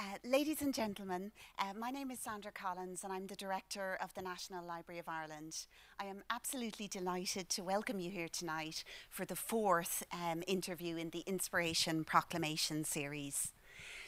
Uh, ladies and gentlemen, uh, my name is Sandra Collins and I'm the Director of the National Library of Ireland. I am absolutely delighted to welcome you here tonight for the fourth um, interview in the Inspiration Proclamation series.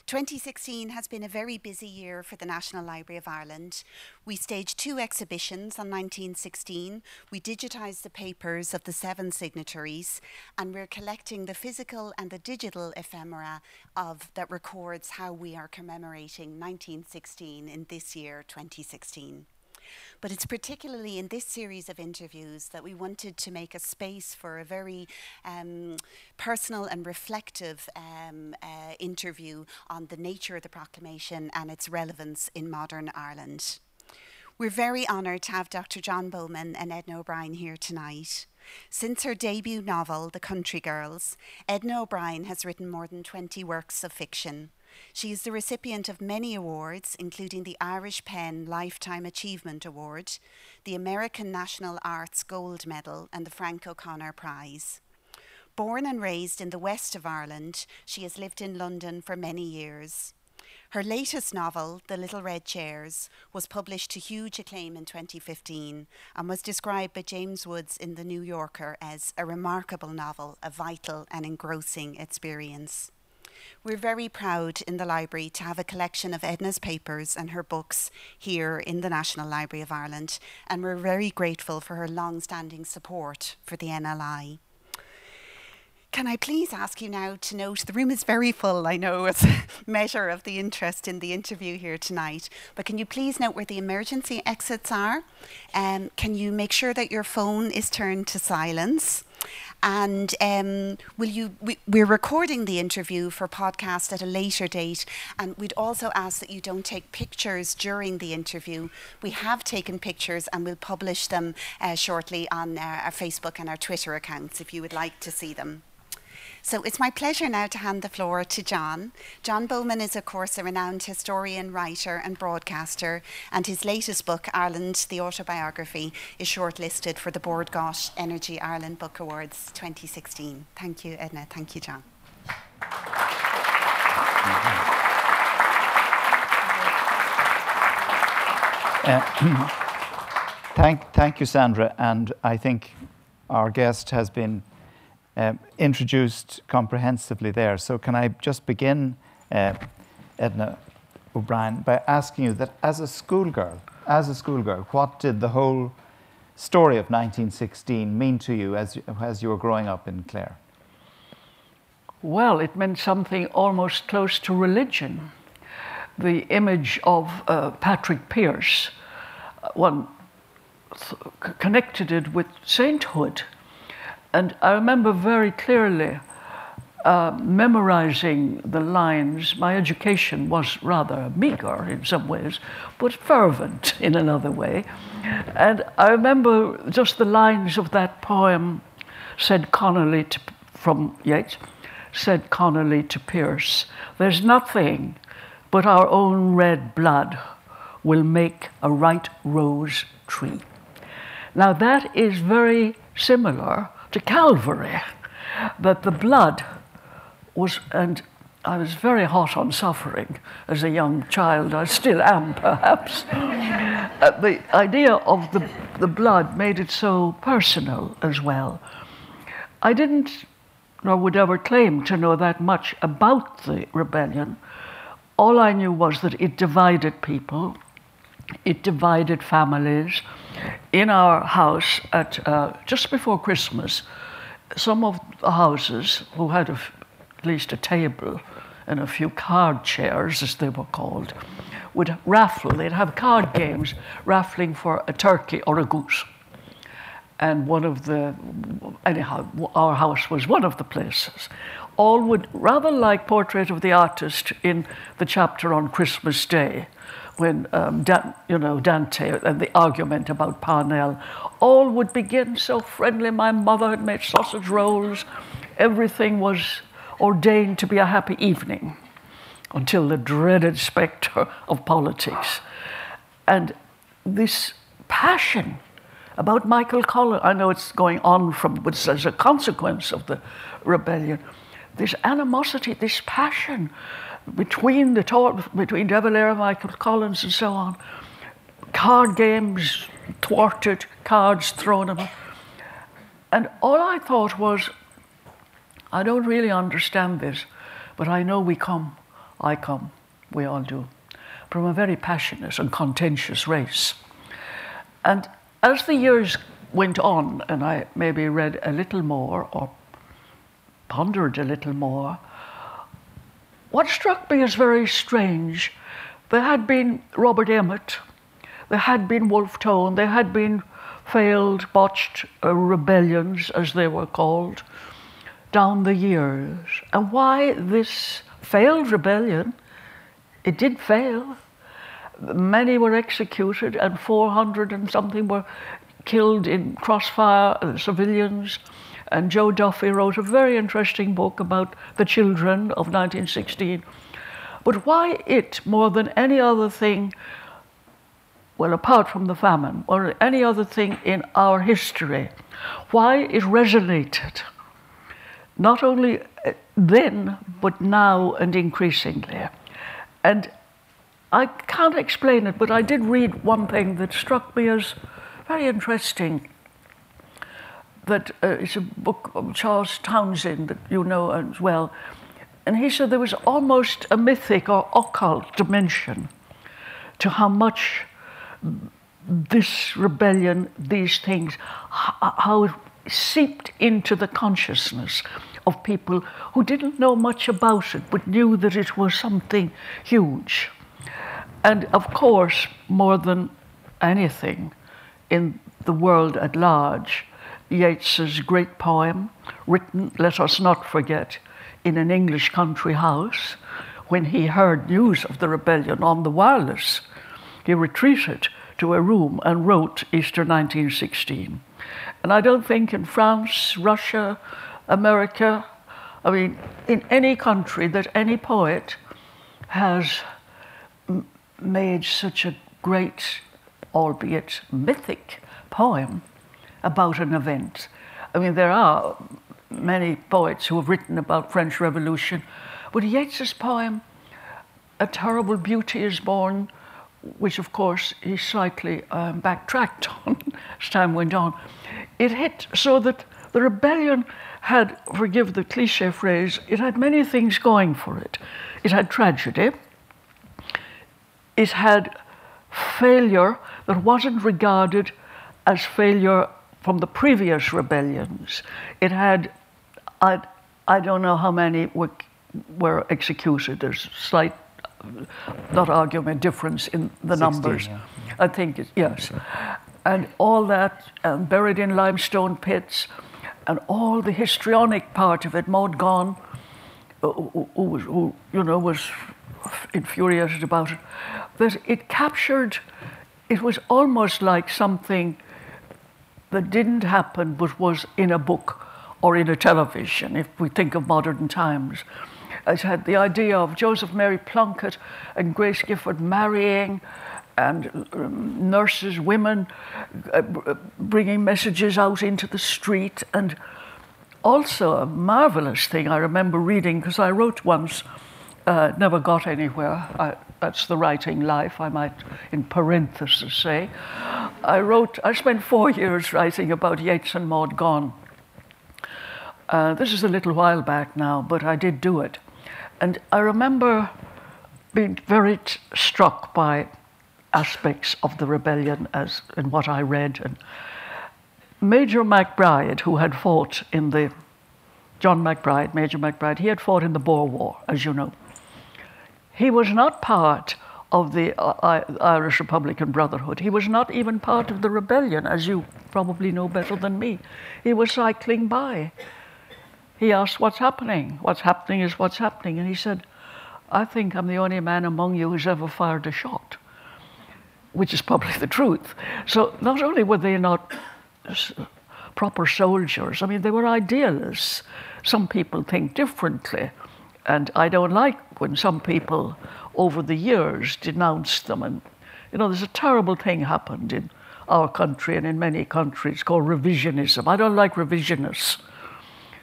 2016 has been a very busy year for the National Library of Ireland. We staged two exhibitions on 1916, we digitised the papers of the seven signatories, and we're collecting the physical and the digital ephemera of that records how we are commemorating 1916 in this year, 2016. But it's particularly in this series of interviews that we wanted to make a space for a very um, personal and reflective um, uh, interview on the nature of the proclamation and its relevance in modern Ireland. We're very honoured to have Dr. John Bowman and Edna O'Brien here tonight. Since her debut novel, The Country Girls, Edna O'Brien has written more than 20 works of fiction. She is the recipient of many awards, including the Irish Pen Lifetime Achievement Award, the American National Arts Gold Medal, and the Frank O'Connor Prize. Born and raised in the west of Ireland, she has lived in London for many years. Her latest novel, The Little Red Chairs, was published to huge acclaim in 2015 and was described by James Woods in The New Yorker as a remarkable novel, a vital and engrossing experience. We're very proud in the library to have a collection of Edna's papers and her books here in the National Library of Ireland, and we're very grateful for her long standing support for the NLI. Can I please ask you now to note the room is very full, I know, as a measure of the interest in the interview here tonight. But can you please note where the emergency exits are? Um, can you make sure that your phone is turned to silence? And um, will you? We, we're recording the interview for podcast at a later date, and we'd also ask that you don't take pictures during the interview. We have taken pictures, and we'll publish them uh, shortly on uh, our Facebook and our Twitter accounts if you would like to see them. So it's my pleasure now to hand the floor to John. John Bowman is, of course, a renowned historian, writer, and broadcaster, and his latest book, Ireland, the Autobiography, is shortlisted for the Bord Gáis Energy Ireland Book Awards 2016. Thank you, Edna. Thank you, John. Uh, thank, thank you, Sandra. And I think our guest has been um, introduced comprehensively there. So, can I just begin, uh, Edna O'Brien, by asking you that as a schoolgirl, as a schoolgirl, what did the whole story of 1916 mean to you as, as you were growing up in Clare? Well, it meant something almost close to religion. The image of uh, Patrick Pearse, uh, one connected it with sainthood and I remember very clearly uh, memorizing the lines. My education was rather meager in some ways, but fervent in another way. And I remember just the lines of that poem, said Connolly to, from Yeats, said Connolly to Pearse, There's nothing but our own red blood will make a right rose tree. Now that is very similar to Calvary, that the blood was, and I was very hot on suffering as a young child. I still am, perhaps. uh, the idea of the, the blood made it so personal as well. I didn't, nor would ever claim to know that much about the rebellion. All I knew was that it divided people, it divided families, in our house at uh, just before Christmas, some of the houses who had at least a table and a few card chairs, as they were called, would raffle. They'd have card games, raffling for a turkey or a goose. And one of the, anyhow, our house was one of the places. All would, rather like Portrait of the Artist in the chapter on Christmas Day, when um, Dan, you know Dante and the argument about Parnell, all would begin so friendly. My mother had made sausage rolls. Everything was ordained to be a happy evening until the dreaded spectre of politics. And this passion about Michael Collins, I know it's going on from, as a consequence of the rebellion, this animosity, this passion between the talk, between De Valera, Michael Collins, and so on. Card games thwarted, cards thrown at And all I thought was, I don't really understand this, but I know we come, I come, we all do, from a very passionate and contentious race. And as the years went on, and I maybe read a little more or pondered a little more, what struck me as very strange, there had been Robert Emmet, there had been Wolfe Tone, there had been failed, botched uh, rebellions, as they were called, down the years. And why this failed rebellion? It did fail. Many were executed, and 400 and something were killed in crossfire, uh, civilians. And Joe Duffy wrote a very interesting book about the children of 1916. But why it, more than any other thing, well, apart from the famine, or any other thing in our history, why it resonated, not only uh, then, but now and increasingly. And I can't explain it, but I did read one thing that struck me as very interesting. That uh, it's a book of Charles Townshend that you know as well. And he said there was almost a mythic or occult dimension to how much this rebellion, these things, how it seeped into the consciousness of people who didn't know much about it but knew that it was something huge. And of course, more than anything in the world at large, Yeats's great poem, written, let us not forget, in an English country house, when he heard news of the rebellion on the wireless he retreated to a room and wrote Easter 1916. And I don't think in France, Russia, America, I mean, in any country that any poet has made such a great, albeit mythic, poem about an event. I mean, there are many poets who have written about French Revolution, but Yeats's poem, A Terrible Beauty is Born, which of course he slightly um, backtracked on as time went on, it hit so that the rebellion had, forgive the cliche phrase, it had many things going for it. It had tragedy, it had failure that wasn't regarded as failure from the previous rebellions. It had, I, I don't know how many were, were executed, there's slight not argument difference in the 16, numbers. Yeah. I think, it, yes. And all that buried in limestone pits, and all the histrionic part of it, Maud Gonne, uh, who, who, who, you know, was infuriated about it, that it captured, it was almost like something that didn't happen but was in a book or in a television, if we think of modern times. It had the idea of Joseph Mary Plunkett and Grace Gifford marrying, and um, nurses, women uh, bringing messages out into the street. And also a marvelous thing I remember reading, because I wrote once, uh, never got anywhere. I, that's the writing life, I might, in parenthesis say. I wrote, I spent four years writing about Yeats and Maud Gonne. Uh, this is a little while back now, but I did do it. And I remember being very t- struck by aspects of the rebellion as in what I read. And Major MacBride, who had fought in the John MacBride, Major MacBride, he had fought in the Boer War, as you know. He was not part of the uh, Irish Republican Brotherhood. He was not even part of the rebellion, as you probably know better than me. He was cycling by he asked, What's happening? What's happening is what's happening. And he said, I think I'm the only man among you who's ever fired a shot, which is probably the truth. So not only were they not proper soldiers, I mean, they were idealists. Some people think differently. And I don't like when some people over the years denounce them. And, you know, there's a terrible thing happened in our country and in many countries called revisionism. I don't like revisionists.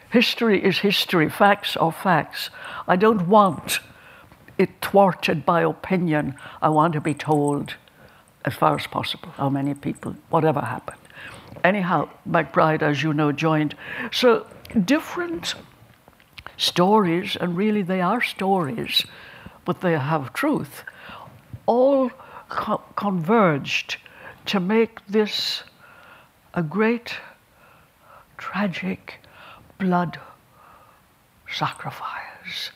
History is history, facts are facts. I don't want it thwarted by opinion. I want to be told as far as possible how many people, whatever happened. Anyhow, MacBride, as you know, joined. So different stories, and really they are stories, but they have truth, all co- converged to make this a great tragic blood sacrifice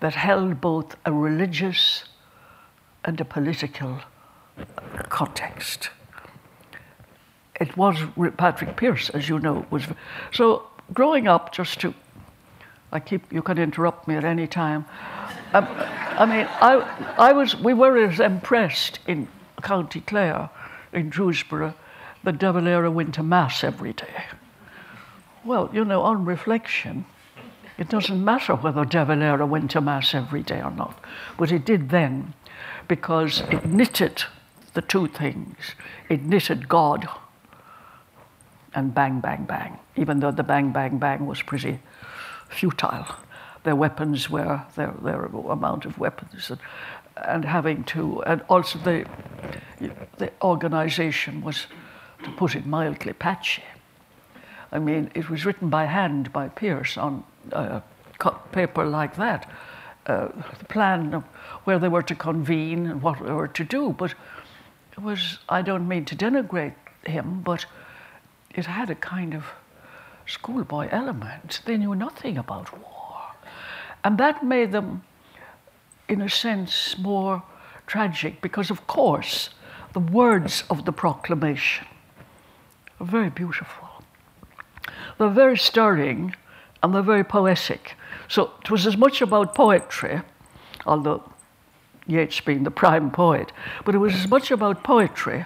that held both a religious and a political context. It was Patrick Pearse, as you know, was so growing up. Just to, I keep you can interrupt me at any time. Um, I mean, I, I was. We were as impressed in County Clare, in Drewsborough, that De Valera went to mass every day. Well, you know, on reflection, it doesn't matter whether De Valera went to Mass every day or not, but it did then because it knitted the two things. It knitted God and bang, bang, bang, even though the bang, bang, bang was pretty futile. Their weapons were, their, their amount of weapons, and, and having to, and also the, the organization was, to put it mildly, patchy. I mean, it was written by hand by Pearse on uh, paper like that, uh, the plan of where they were to convene and what they were to do. But it was, I don't mean to denigrate him, but it had a kind of schoolboy element. They knew nothing about war. And that made them, in a sense, more tragic because, of course, the words of the proclamation are very beautiful. They're very stirring and they're very poetic. So it was as much about poetry, although Yeats being the prime poet, but it was as much about poetry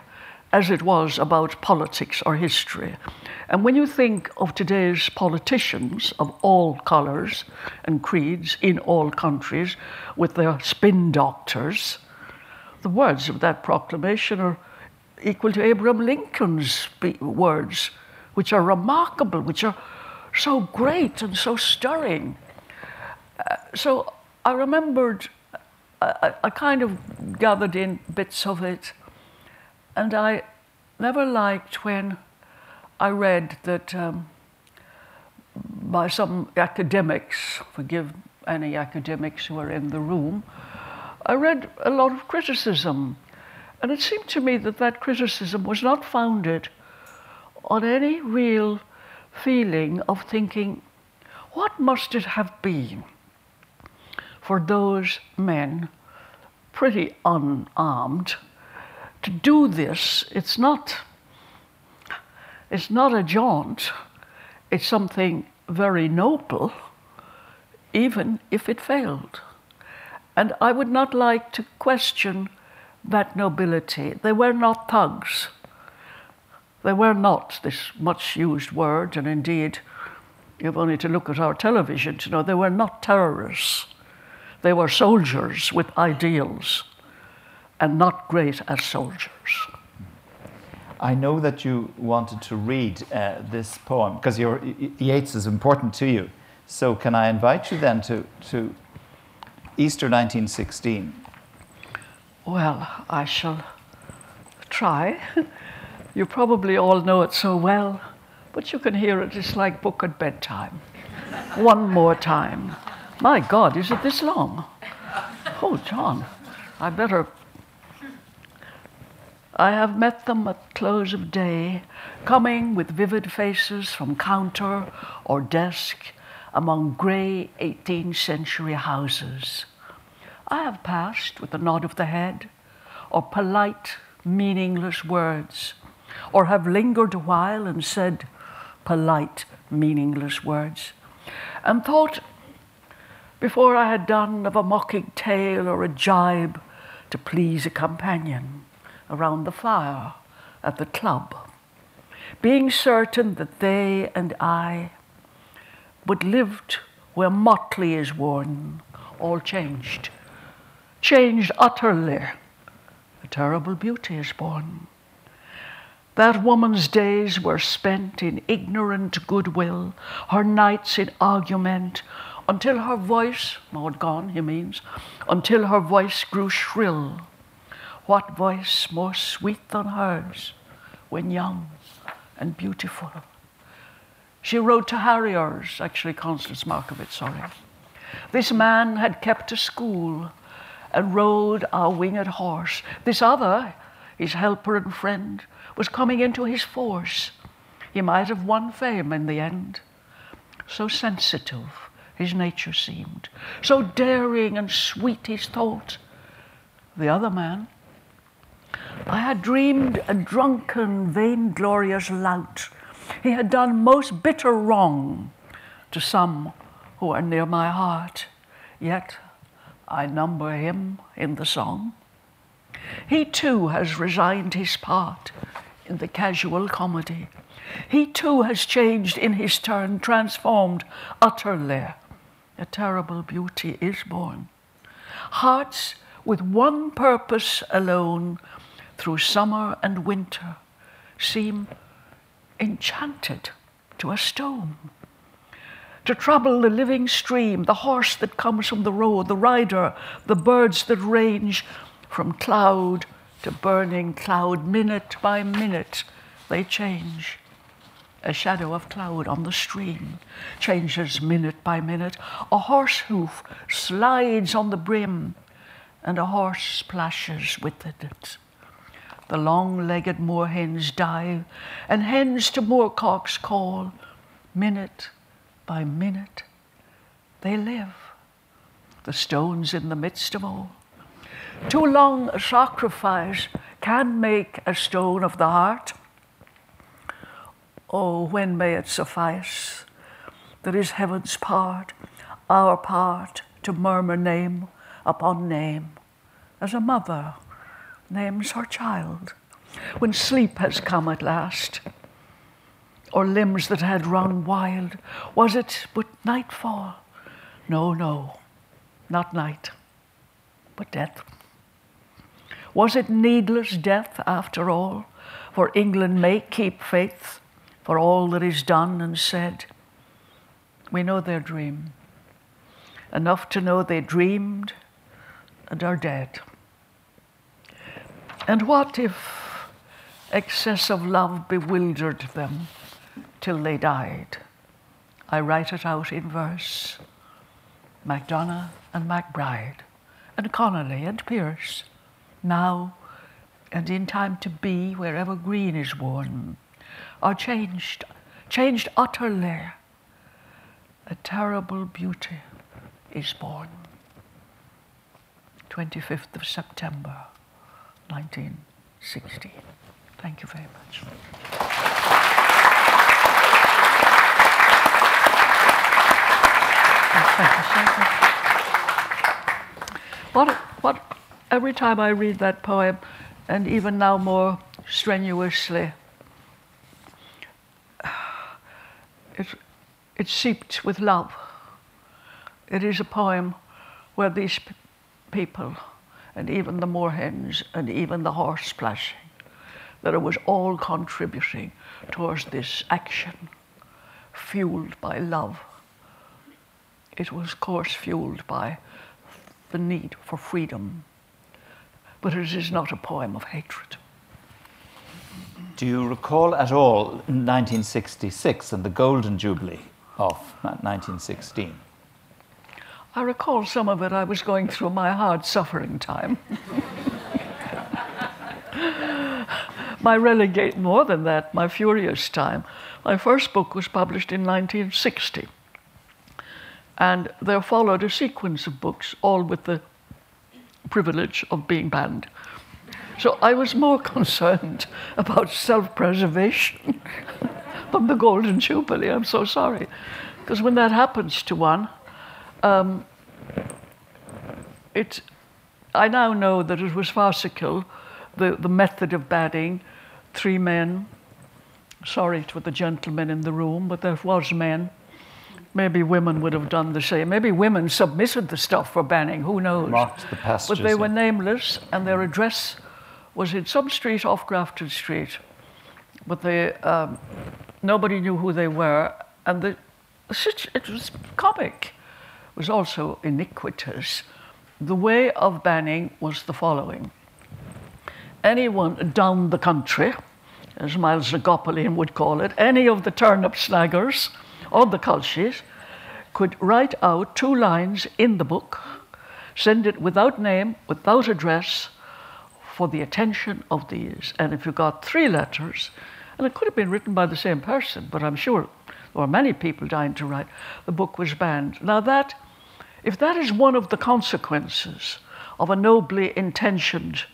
as it was about politics or history. And when you think of today's politicians of all colours and creeds in all countries with their spin doctors, the words of that proclamation are equal to Abraham Lincoln's words which are remarkable, which are so great and so stirring. Uh, so I remembered, I, I, kind of gathered in bits of it, and I never liked when I read that um, by some academics, forgive any academics who are in the room, I read a lot of criticism. And it seemed to me that that criticism was not founded on any real feeling of thinking, what must it have been for those men, pretty unarmed, do this? It's not, it's not a jaunt, it's something very noble, even if it failed. And I would not like to question that nobility. They were not thugs. They were not this much used word, and indeed, you've only to look at our television to know they were not terrorists. They were soldiers with ideals and not great as soldiers. I know that you wanted to read uh, this poem because Yeats is important to you. So, can I invite you then to, to Easter 1916? Well, I shall try. You probably all know it so well, but you can hear it. It's like book at bedtime. One more time. My God, is it this long? Oh, John, I better. I have met them at close of day, coming with vivid faces from counter or desk among grey 18th century houses. I have passed with a nod of the head or polite, meaningless words or have lingered a while and said polite, meaningless words, and thought, before I had done, of a mocking tale or a jibe to please a companion around the fire at the club, being certain that they and I would lived where motley is worn, all changed, changed utterly. A terrible beauty is born. That woman's days were spent in ignorant goodwill, her nights in argument, until her voice, Maud Gonne, he means, until her voice grew shrill. What voice more sweet than hers when young and beautiful? She rode to Harriers, actually Constance Markievicz, sorry. This man had kept a school and rode our winged horse. This other, his helper and friend, was coming into his force. He might have won fame in the end. So sensitive his nature seemed, so daring and sweet his thought. The other man, I had dreamed a drunken, vainglorious lout. He had done most bitter wrong to some who are near my heart, yet I number him in the song. He too has resigned his part in the casual comedy. He too has changed in his turn, transformed utterly. A terrible beauty is born. Hearts with one purpose alone through summer and winter seem enchanted to a stone. To trouble the living stream, the horse that comes from the road, the rider, the birds that range from cloud to burning cloud, minute by minute, they change. A shadow of cloud on the stream changes minute by minute. A horse hoof slides on the brim, and a horse splashes with it. The long legged moorhens dive, and hens to moorcocks call. Minute by minute, they live. The stone's in the midst of all. Too long a sacrifice can make a stone of the heart. Oh, when may it suffice? That is heaven's part, our part, to murmur name upon name, as a mother names her child when sleep has come at last, or limbs that had run wild. Was it but nightfall? No, no, not night, but death. Was it needless death after all? For England may keep faith for all that is done and said. We know their dream, enough to know they dreamed and are dead. And what if excess of love bewildered them till they died? I write it out in verse. MacDonagh and MacBride, and Connolly and Pearse, now and in time to be, wherever green is worn, are changed, changed utterly. A terrible beauty is born. 25th of September, 1916. Thank you very much. What, what, every time I read that poem, and even now more strenuously, it, it's seeped with love. It is a poem where these people, and even the moorhens, and even the horse splashing, that it was all contributing towards this action, fueled by love. It was, of course, fueled by the need for freedom, but it is not a poem of hatred. Do you recall at all 1966 and the Golden Jubilee of 1916? I recall some of it. I was going through my hard suffering time. my relegate, more than that, my furious time. My first book was published in 1960. And there followed a sequence of books, all with the privilege of being banned. So I was more concerned about self preservation than the Golden Jubilee. I'm so sorry. Because when that happens to one, um, it, I now know that it was farcical, the, the method of banning. Three men, sorry to the gentlemen in the room, but there was men. Maybe women would have done the same. Maybe women submitted the stuff for banning, who knows? Marked the passages. But they were nameless, and their address was in some street off Grafton Street. But they, um, nobody knew who they were, and the it was comic. Was also iniquitous. The way of banning was the following anyone down the country, as Myles na gCopaleen would call it, any of the turnip snaggers or the culchies could write out two lines in the book, send it without name, without address, for the attention of these. And if you got three letters, and it could have been written by the same person, but I'm sure there were many people dying to write, the book was banned. Now, that, if that is one of the consequences of a nobly intentioned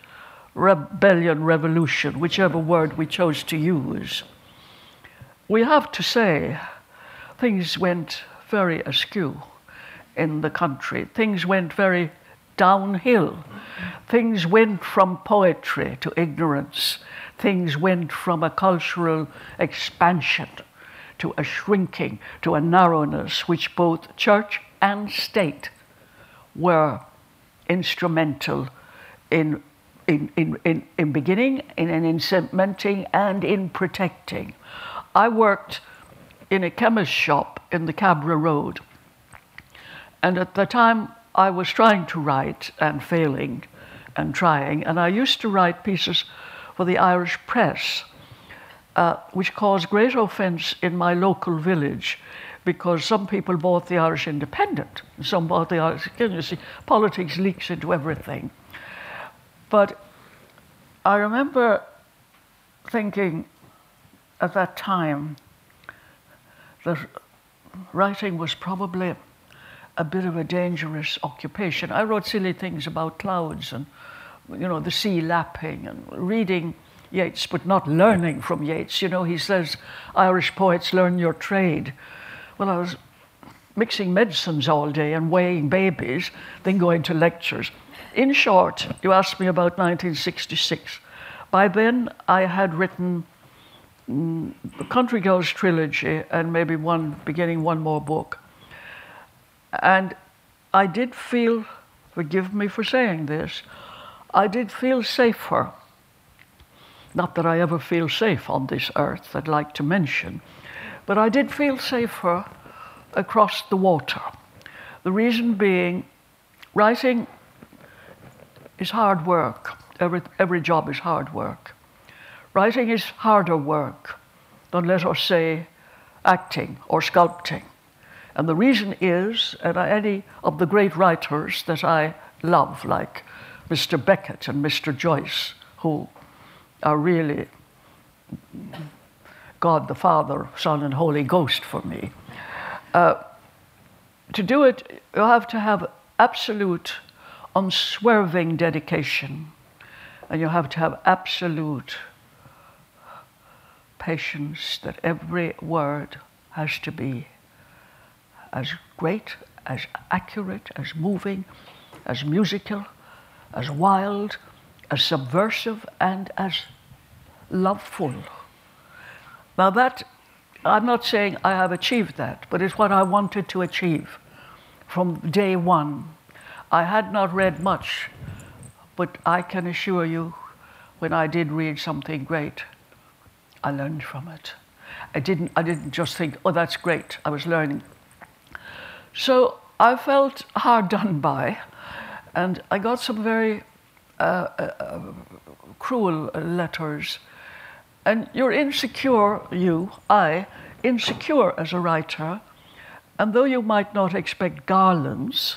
rebellion, revolution, whichever word we chose to use, we have to say things went very askew in the country. Things went very downhill. Things went from poetry to ignorance. Things went from a cultural expansion to a shrinking, to a narrowness, which both church and state were instrumental in, in, in, in, in beginning, in, in cementing, and in protecting. I worked in a chemist shop in the Cabra Road. And at the time, I was trying to write and failing and trying, and I used to write pieces for the Irish press, uh, which caused great offense in my local village because some people bought the Irish Independent, some bought the Irish. You see, politics leaks into everything. But I remember thinking at that time that writing was probably a bit of a dangerous occupation. I wrote silly things about clouds and, you know, the sea lapping and reading Yeats, but not learning from Yeats. You know, he says, Irish poets learn your trade. Well, I was mixing medicines all day and weighing babies, then going to lectures. In short, you asked me about 1966. By then, I had written mm, the Country Girls trilogy and maybe one, beginning one more book. And I did feel, forgive me for saying this, I did feel safer. Not that I ever feel safe on this earth, I'd like to mention, but I did feel safer across the water. The reason being, writing is hard work. Every, every job is hard work. Writing is harder work than, let us say, acting or sculpting. And the reason is, and any of the great writers that I love, like Mr. Beckett and Mr. Joyce, who are really God the Father, Son, and Holy Ghost for me. Uh, to do it, you have to have absolute, unswerving dedication, and you have to have absolute patience that every word has to be as great, as accurate, as moving, as musical, as wild, as subversive, and as loveful. Now, that, I'm not saying I have achieved that, but it's what I wanted to achieve from day one. I had not read much, but I can assure you, when I did read something great, I learned from it. I didn't, I didn't just think, oh, that's great. I was learning. So I felt hard done by, and I got some very uh, uh, uh, cruel letters. And you're insecure, you, I, insecure as a writer, and though you might not expect garlands,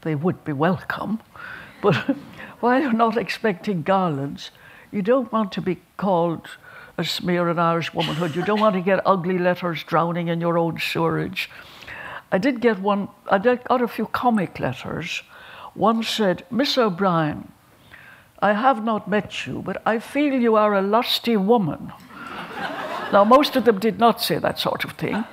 they would be welcome, but while you're not expecting garlands, you don't want to be called a smear of Irish womanhood. You don't want to get ugly letters drowning in your own sewerage. I did get one, I got a few comic letters. One said, Miss O'Brien, I have not met you, but I feel you are a lusty woman. now, most of them did not say that sort of thing,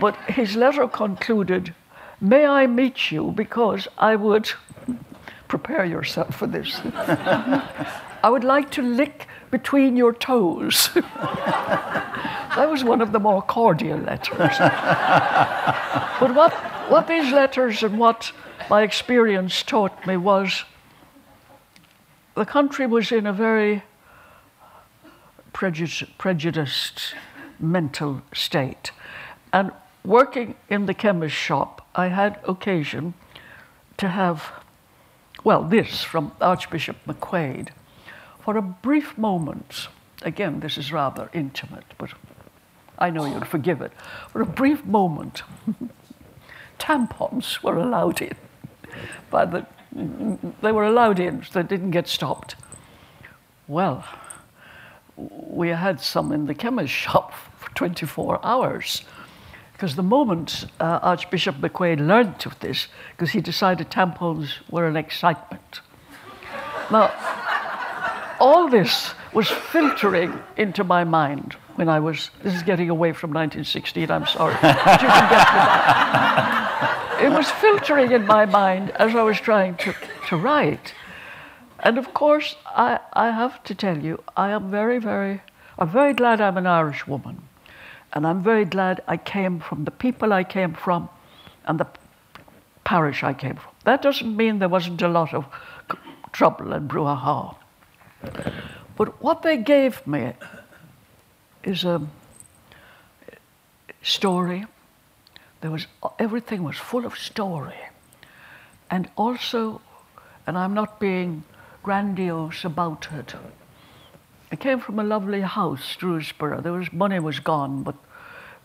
but his letter concluded, May I meet you because I would prepare yourself for this. I would like to lick between your toes. that was one of the more cordial letters. but what, what these letters and what my experience taught me was the country was in a very prejudiced, prejudiced mental state. And working in the chemist shop, I had occasion to have, well, this from Archbishop McQuaid. For a brief moment, again, this is rather intimate, but I know you'll forgive it. For a brief moment, tampons were allowed in. By the, they were allowed in, so they didn't get stopped. Well, we had some in the chemist shop for 24 hours. Because the moment uh, Archbishop McQuaid learned of this, because he decided tampons were an excitement. Now, all this was filtering into my mind when I was, this is getting away from 1916, I'm sorry. but you can get. It was filtering in my mind as I was trying to, to write. And of course, I, I have to tell you, I am very, very, I'm very glad I'm an Irish woman. And I'm very glad I came from the people I came from and the parish I came from. That doesn't mean there wasn't a lot of trouble and brouhaha. But what they gave me is a story. There was everything was full of story, and also, and I'm not being grandiose about it. I came from a lovely house, Drewsborough. There was money was gone, but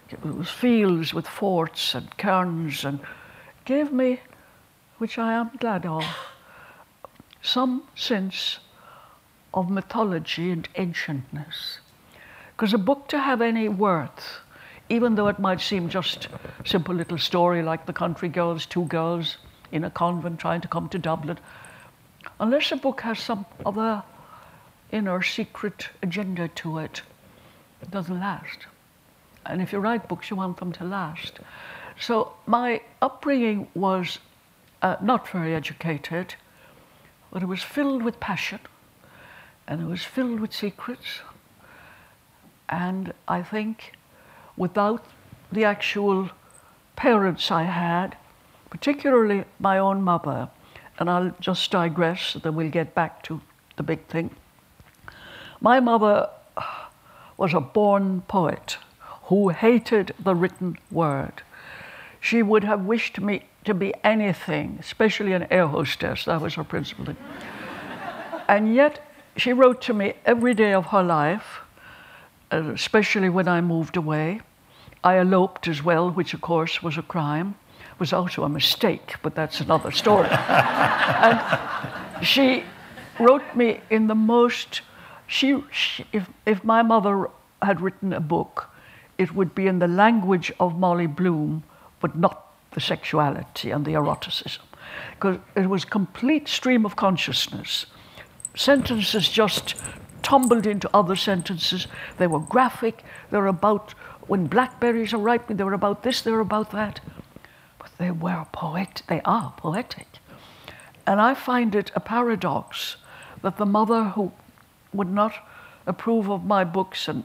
it was fields with forts and cairns, and gave me, which I am glad of, some sense of mythology and ancientness. Because a book to have any worth, even though it might seem just a simple little story like The Country Girls, two girls in a convent trying to come to Dublin, unless a book has some other inner secret agenda to it, it doesn't last. And if you write books, you want them to last. So my upbringing was uh, not very educated, but it was filled with passion and it was filled with secrets. And I think without the actual parents I had, particularly my own mother, and I'll just digress, then we'll get back to the big thing. My mother was a born poet who hated the written word. She would have wished me to be anything, especially an air hostess. That was her principal thing. and yet, she wrote to me every day of her life, uh, especially when I moved away. I eloped as well, which of course was a crime, was also a mistake, but that's another story. and she wrote me in the most, she, she, if, if my mother had written a book, it would be in the language of Molly Bloom, but not the sexuality and the eroticism. Because it was complete stream of consciousness sentences just tumbled into other sentences. They were graphic. They were about when blackberries are ripening. They were about this. They were about that. But they were poet. They are poetic. And I find it a paradox that the mother who would not approve of my books and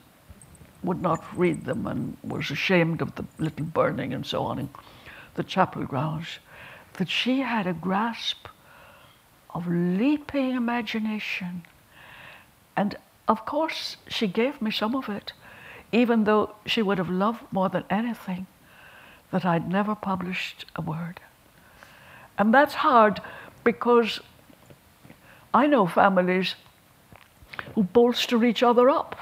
would not read them and was ashamed of the little burning and so on in the chapel grounds, that she had a grasp of leaping imagination. And of course, she gave me some of it, even though she would have loved more than anything that I'd never published a word. And that's hard because I know families who bolster each other up,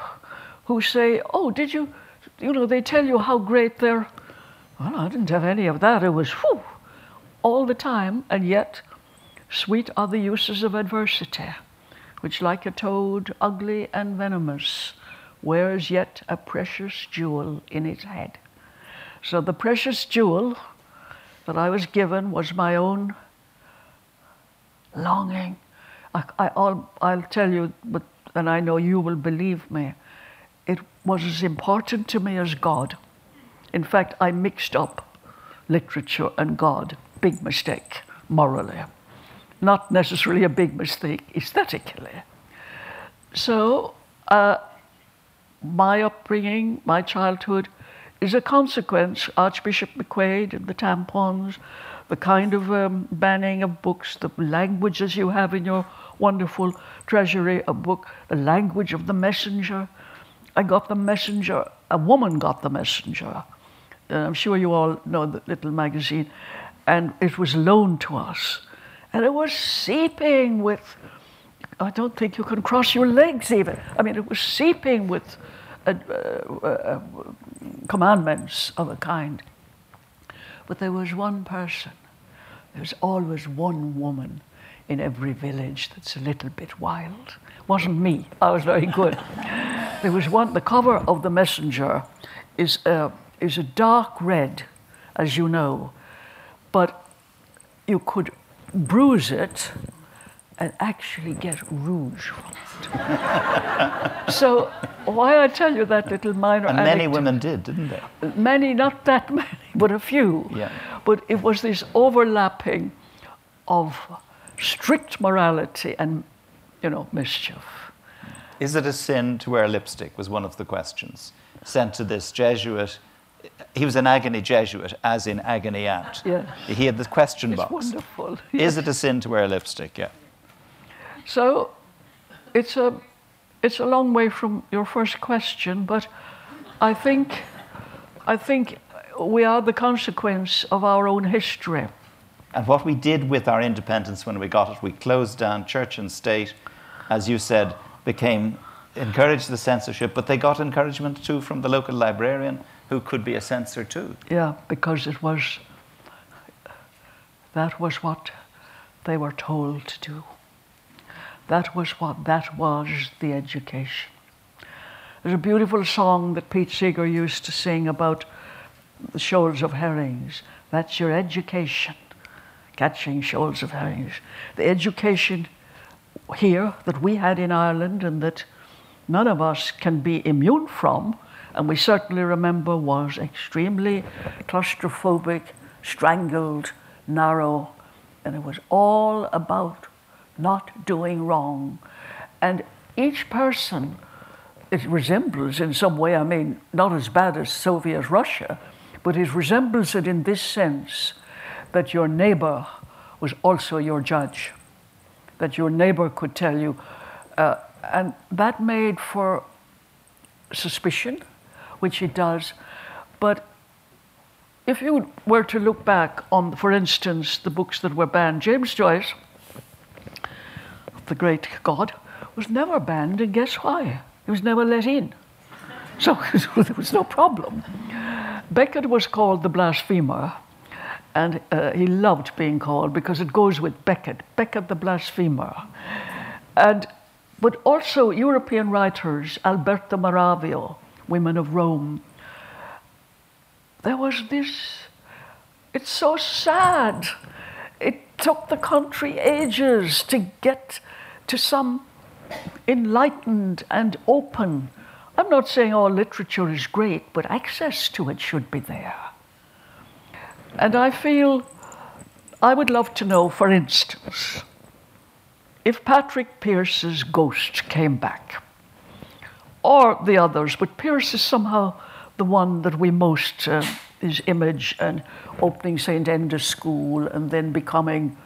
who say, Oh, did you, you know, they tell you how great they're. Well, I didn't have any of that. It was whew, all the time, and yet Sweet are the uses of adversity, which, like a toad, ugly and venomous, wears yet a precious jewel in its head. So the precious jewel that I was given was my own longing. I, will I'll tell you, but, and I know you will believe me, it was as important to me as God. In fact, I mixed up literature and God. Big mistake, morally not necessarily a big mistake aesthetically. So, uh, my upbringing, my childhood, is a consequence. Archbishop McQuaid and the tampons, the kind of um, banning of books, the languages you have in your wonderful treasury, a book, the language of the messenger. I got the messenger, a woman got the messenger Uh, I'm sure you all know the little magazine. And it was loaned to us. And it was seeping with, I don't think you can cross your legs even. I mean, it was seeping with uh, uh, uh, commandments of a kind. But there was one person, there's always one woman in every village that's a little bit wild. Wasn't me, I was very good. there was one, the cover of The Messenger is is a dark red, as you know, but you could bruise it and actually get rouge from it. so why I tell you that little minor And anecdote, many women did, didn't they? many, not that many, but a few. Yeah. But it was this overlapping of strict morality and, you know, mischief. Is it a sin to wear lipstick? Was one of the questions sent to this Jesuit. He was an agony Jesuit, as in agony aunt. Yeah. He had the question It's box. wonderful. Is it a sin to wear lipstick? Yeah. So it's a, it's a long way from your first question, but I think, I think we are the consequence of our own history. And what we did with our independence when we got it, we closed down church and state, as you said, became encouraged the censorship, but they got encouragement too from the local librarian who could be a censor too. Yeah, because it was, that was what they were told to do. That was what, that was the education. There's a beautiful song that Pete Seeger used to sing about the shoals of herrings. That's your education, catching shoals of herrings. The education here that we had in Ireland and that none of us can be immune from, and we certainly remember was extremely claustrophobic, strangled, narrow, and it was all about not doing wrong. And each person, it resembles in some way, I mean, not as bad as Soviet Russia, but it resembles it in this sense that your neighbor was also your judge, that your neighbor could tell you. Uh, and that made for suspicion, which it does. But if you were to look back on, for instance, the books that were banned, James Joyce, the great God, was never banned, and guess why? He was never let in. So there was no problem. Beckett was called the blasphemer, and uh, he loved being called because it goes with Beckett, Beckett the blasphemer. And, but also European writers, Alberto Moravia, Women of Rome, there was this, it's so sad. It took the country ages to get to some enlightened and open. I'm not saying all literature is great, but access to it should be there. And I feel I would love to know, for instance, if Patrick Pearse's ghost came back, or the others, but Pearse is somehow the one that we most, uh, his image and opening St. Enda's School and then becoming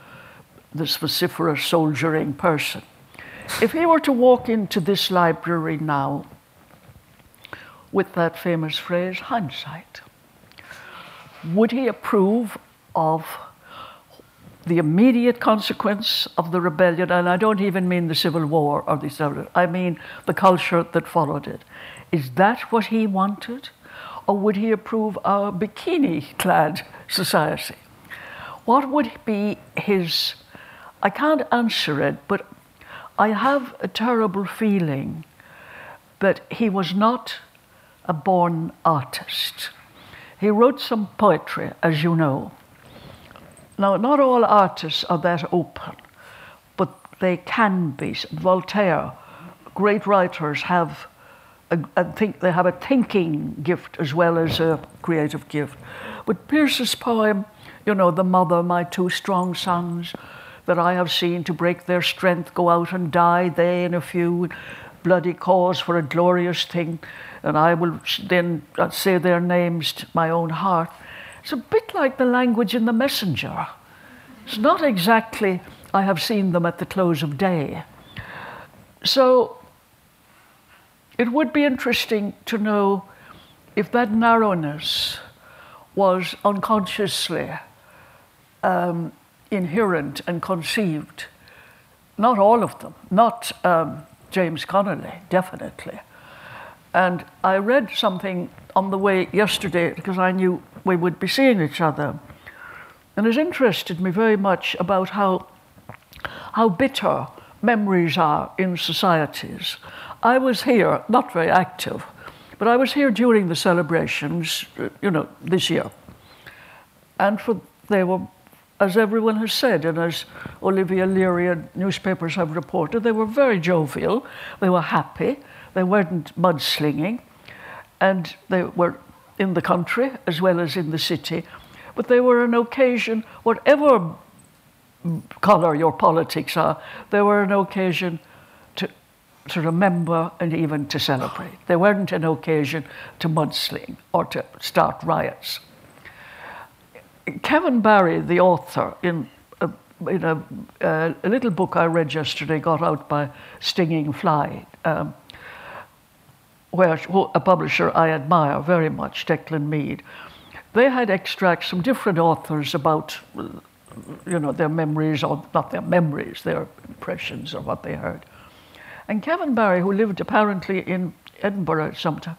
this vociferous soldiering person. If he were to walk into this library now with that famous phrase, hindsight, would he approve of the immediate consequence of the rebellion? And I don't even mean the Civil War or the Civil, War. I mean the culture that followed it. Is that what he wanted? Or would he approve our bikini clad society? What would be his? I can't answer it, but I have a terrible feeling that he was not a born artist. He wrote some poetry, as you know. Now, not all artists are that open, but they can be. Voltaire, great writers have, a, a think they have a thinking gift as well as a creative gift. But Pearse's poem, you know, the mother, my two strong sons, that I have seen to break their strength, go out and die, they in a few, bloody cause for a glorious thing, and I will then uh, say their names to my own heart. It's a bit like the language in the messenger. It's not exactly, I have seen them at the close of day. So it would be interesting to know if that narrowness was unconsciously um, inherent and conceived. Not all of them, not um, James Connolly, definitely. And I read something on the way yesterday because I knew we would be seeing each other. And it interested me very much about how, how bitter memories are in societies. I was here, not very active, but I was here during the celebrations, you know, this year. And for, they were, as everyone has said, and as Olivia Leary and newspapers have reported, they were very jovial, they were happy, they weren't mudslinging, and they were in the country as well as in the city. But they were an occasion, whatever colour your politics are, they were an occasion to, to remember and even to celebrate. They weren't an occasion to mudsling or to start riots. Kevin Barry, the author, in a, in a, uh, a little book I read yesterday, got out by Stinging Fly, um, where a publisher I admire very much, Declan Meade, they had extracts from different authors about, you know, their memories, or not their memories, their impressions of what they heard. And Kevin Barry, who lived apparently in Edinburgh at some time,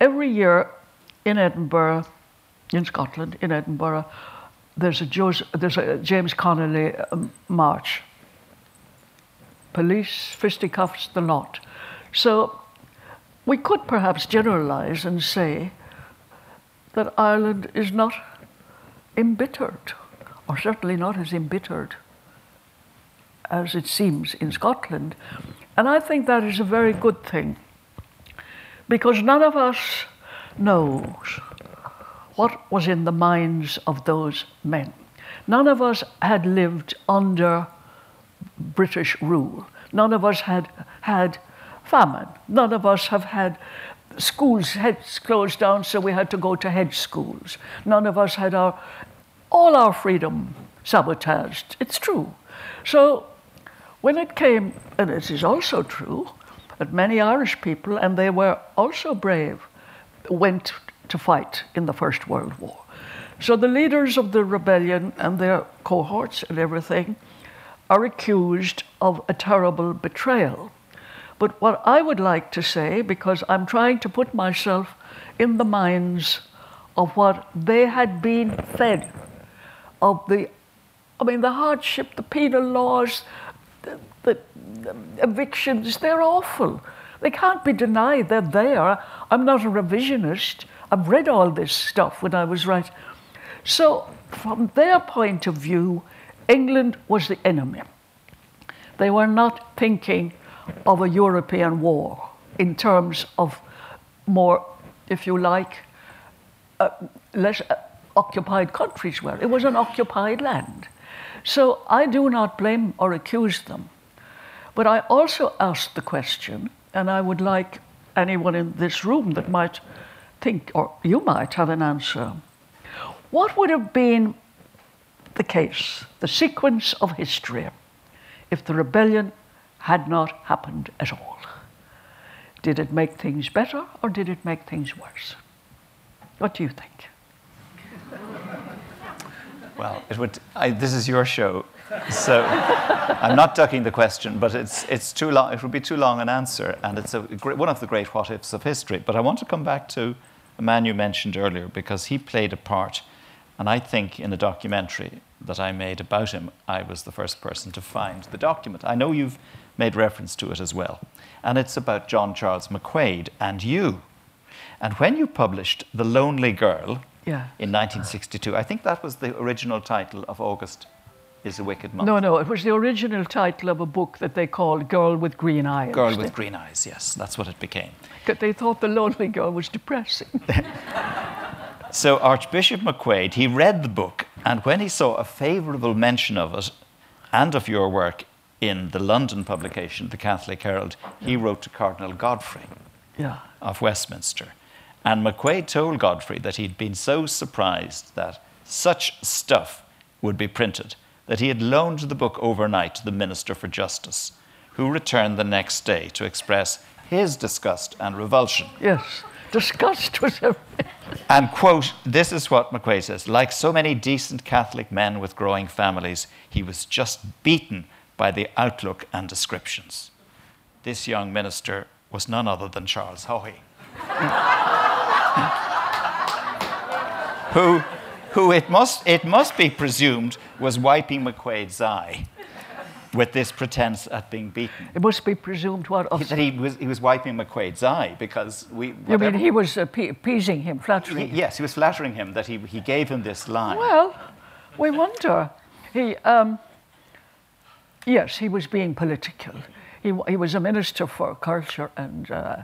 every year in Edinburgh, in Scotland, in Edinburgh, there's a, Joseph, there's a James Connolly um, march. Police, fisticuffs, the lot. So we could perhaps generalize and say that Ireland is not embittered, or certainly not as embittered as it seems in Scotland. And I think that is a very good thing, because none of us knows what was in the minds of those men. None of us had lived under British rule. None of us had had famine. None of us have had schools heads closed down, so we had to go to head schools. None of us had our all our freedom sabotaged. It's true. So when it came, and it is also true, that many Irish people, and they were also brave, went to fight in the First World War. So the leaders of the rebellion and their cohorts and everything are accused of a terrible betrayal. But what I would like to say, because I'm trying to put myself in the minds of what they had been fed, of the, I mean, the hardship, the penal laws, the, the, the evictions, they're awful. They can't be denied they're there. I'm not a revisionist. I've read all this stuff when I was writing. So, from their point of view, England was the enemy. They were not thinking of a European war in terms of more, if you like, uh, less uh, occupied countries were. It was an occupied land. So I do not blame or accuse them. But I also ask the question, and I would like anyone in this room that might think, or you might have an answer. What would have been the case, the sequence of history, if the rebellion had not happened at all. Did it make things better or did it make things worse? What do you think? Well, would, I, this is your show, so I'm not ducking the question, but it's, it's too long, it would be too long an answer, and it's a, one of the great what ifs of history. But I want to come back to a man you mentioned earlier because he played a part, and I think in a documentary that I made about him, I was the first person to find the document. I know you've made reference to it as well. And it's about John Charles McQuaid and you. And when you published The Lonely Girl yeah. in 1962, I think that was the original title of August is a Wicked Month. No, no, it was the original title of a book that they called Girl with Green Eyes. Girl with Green Eyes, yes, that's what it became. Because they thought The Lonely Girl was depressing. so Archbishop McQuaid, he read the book, and when he saw a favourable mention of it and of your work in the London publication, the Catholic Herald, he wrote to Cardinal Godfrey yeah. of Westminster. And McQuaid told Godfrey that he'd been so surprised that such stuff would be printed that he had loaned the book overnight to the Minister for Justice, who returned the next day to express his disgust and revulsion. Yes. Disgust was everything. And, quote, this is what McQuaid says like so many decent Catholic men with growing families, he was just beaten by the outlook and descriptions. This young minister was none other than Charles Haughey. who, who it, must, it must be presumed was wiping McQuaid's eye with this pretense at being beaten. It must be presumed what of That he was, he was wiping McQuaid's eye because we. You mean he was uh, appeasing him, flattering he- him? yes, he was flattering him that he, he gave him this line. Well, we wonder. He, um, yes, he was being political. He, he was a minister for culture and uh,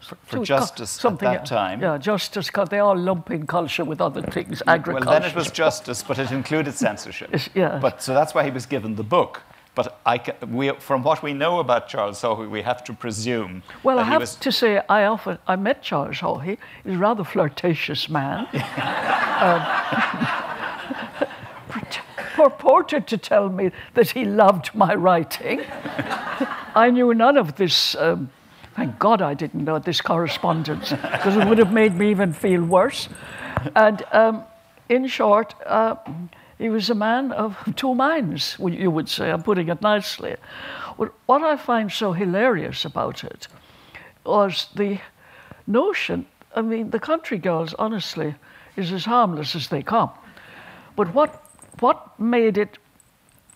for so- justice at something that time. Yeah, justice. Because they all lump in culture with other things, agriculture. Well, then it was justice, but it included censorship. Yeah. But so that's why he was given the book. But I, we, from what we know about Charles Haughey, we have to presume Well, I have was. to say, I often I met Charles Haughey. He's a rather flirtatious man. um, purported to tell me that he loved my writing. I knew none of this. Um, thank God I didn't know this correspondence because it would have made me even feel worse. And um, in short, uh, he was a man of two minds, you would say. I'm putting it nicely. What I find so hilarious about it was the notion. I mean, the country girls, honestly, is as harmless as they come. But what what made it,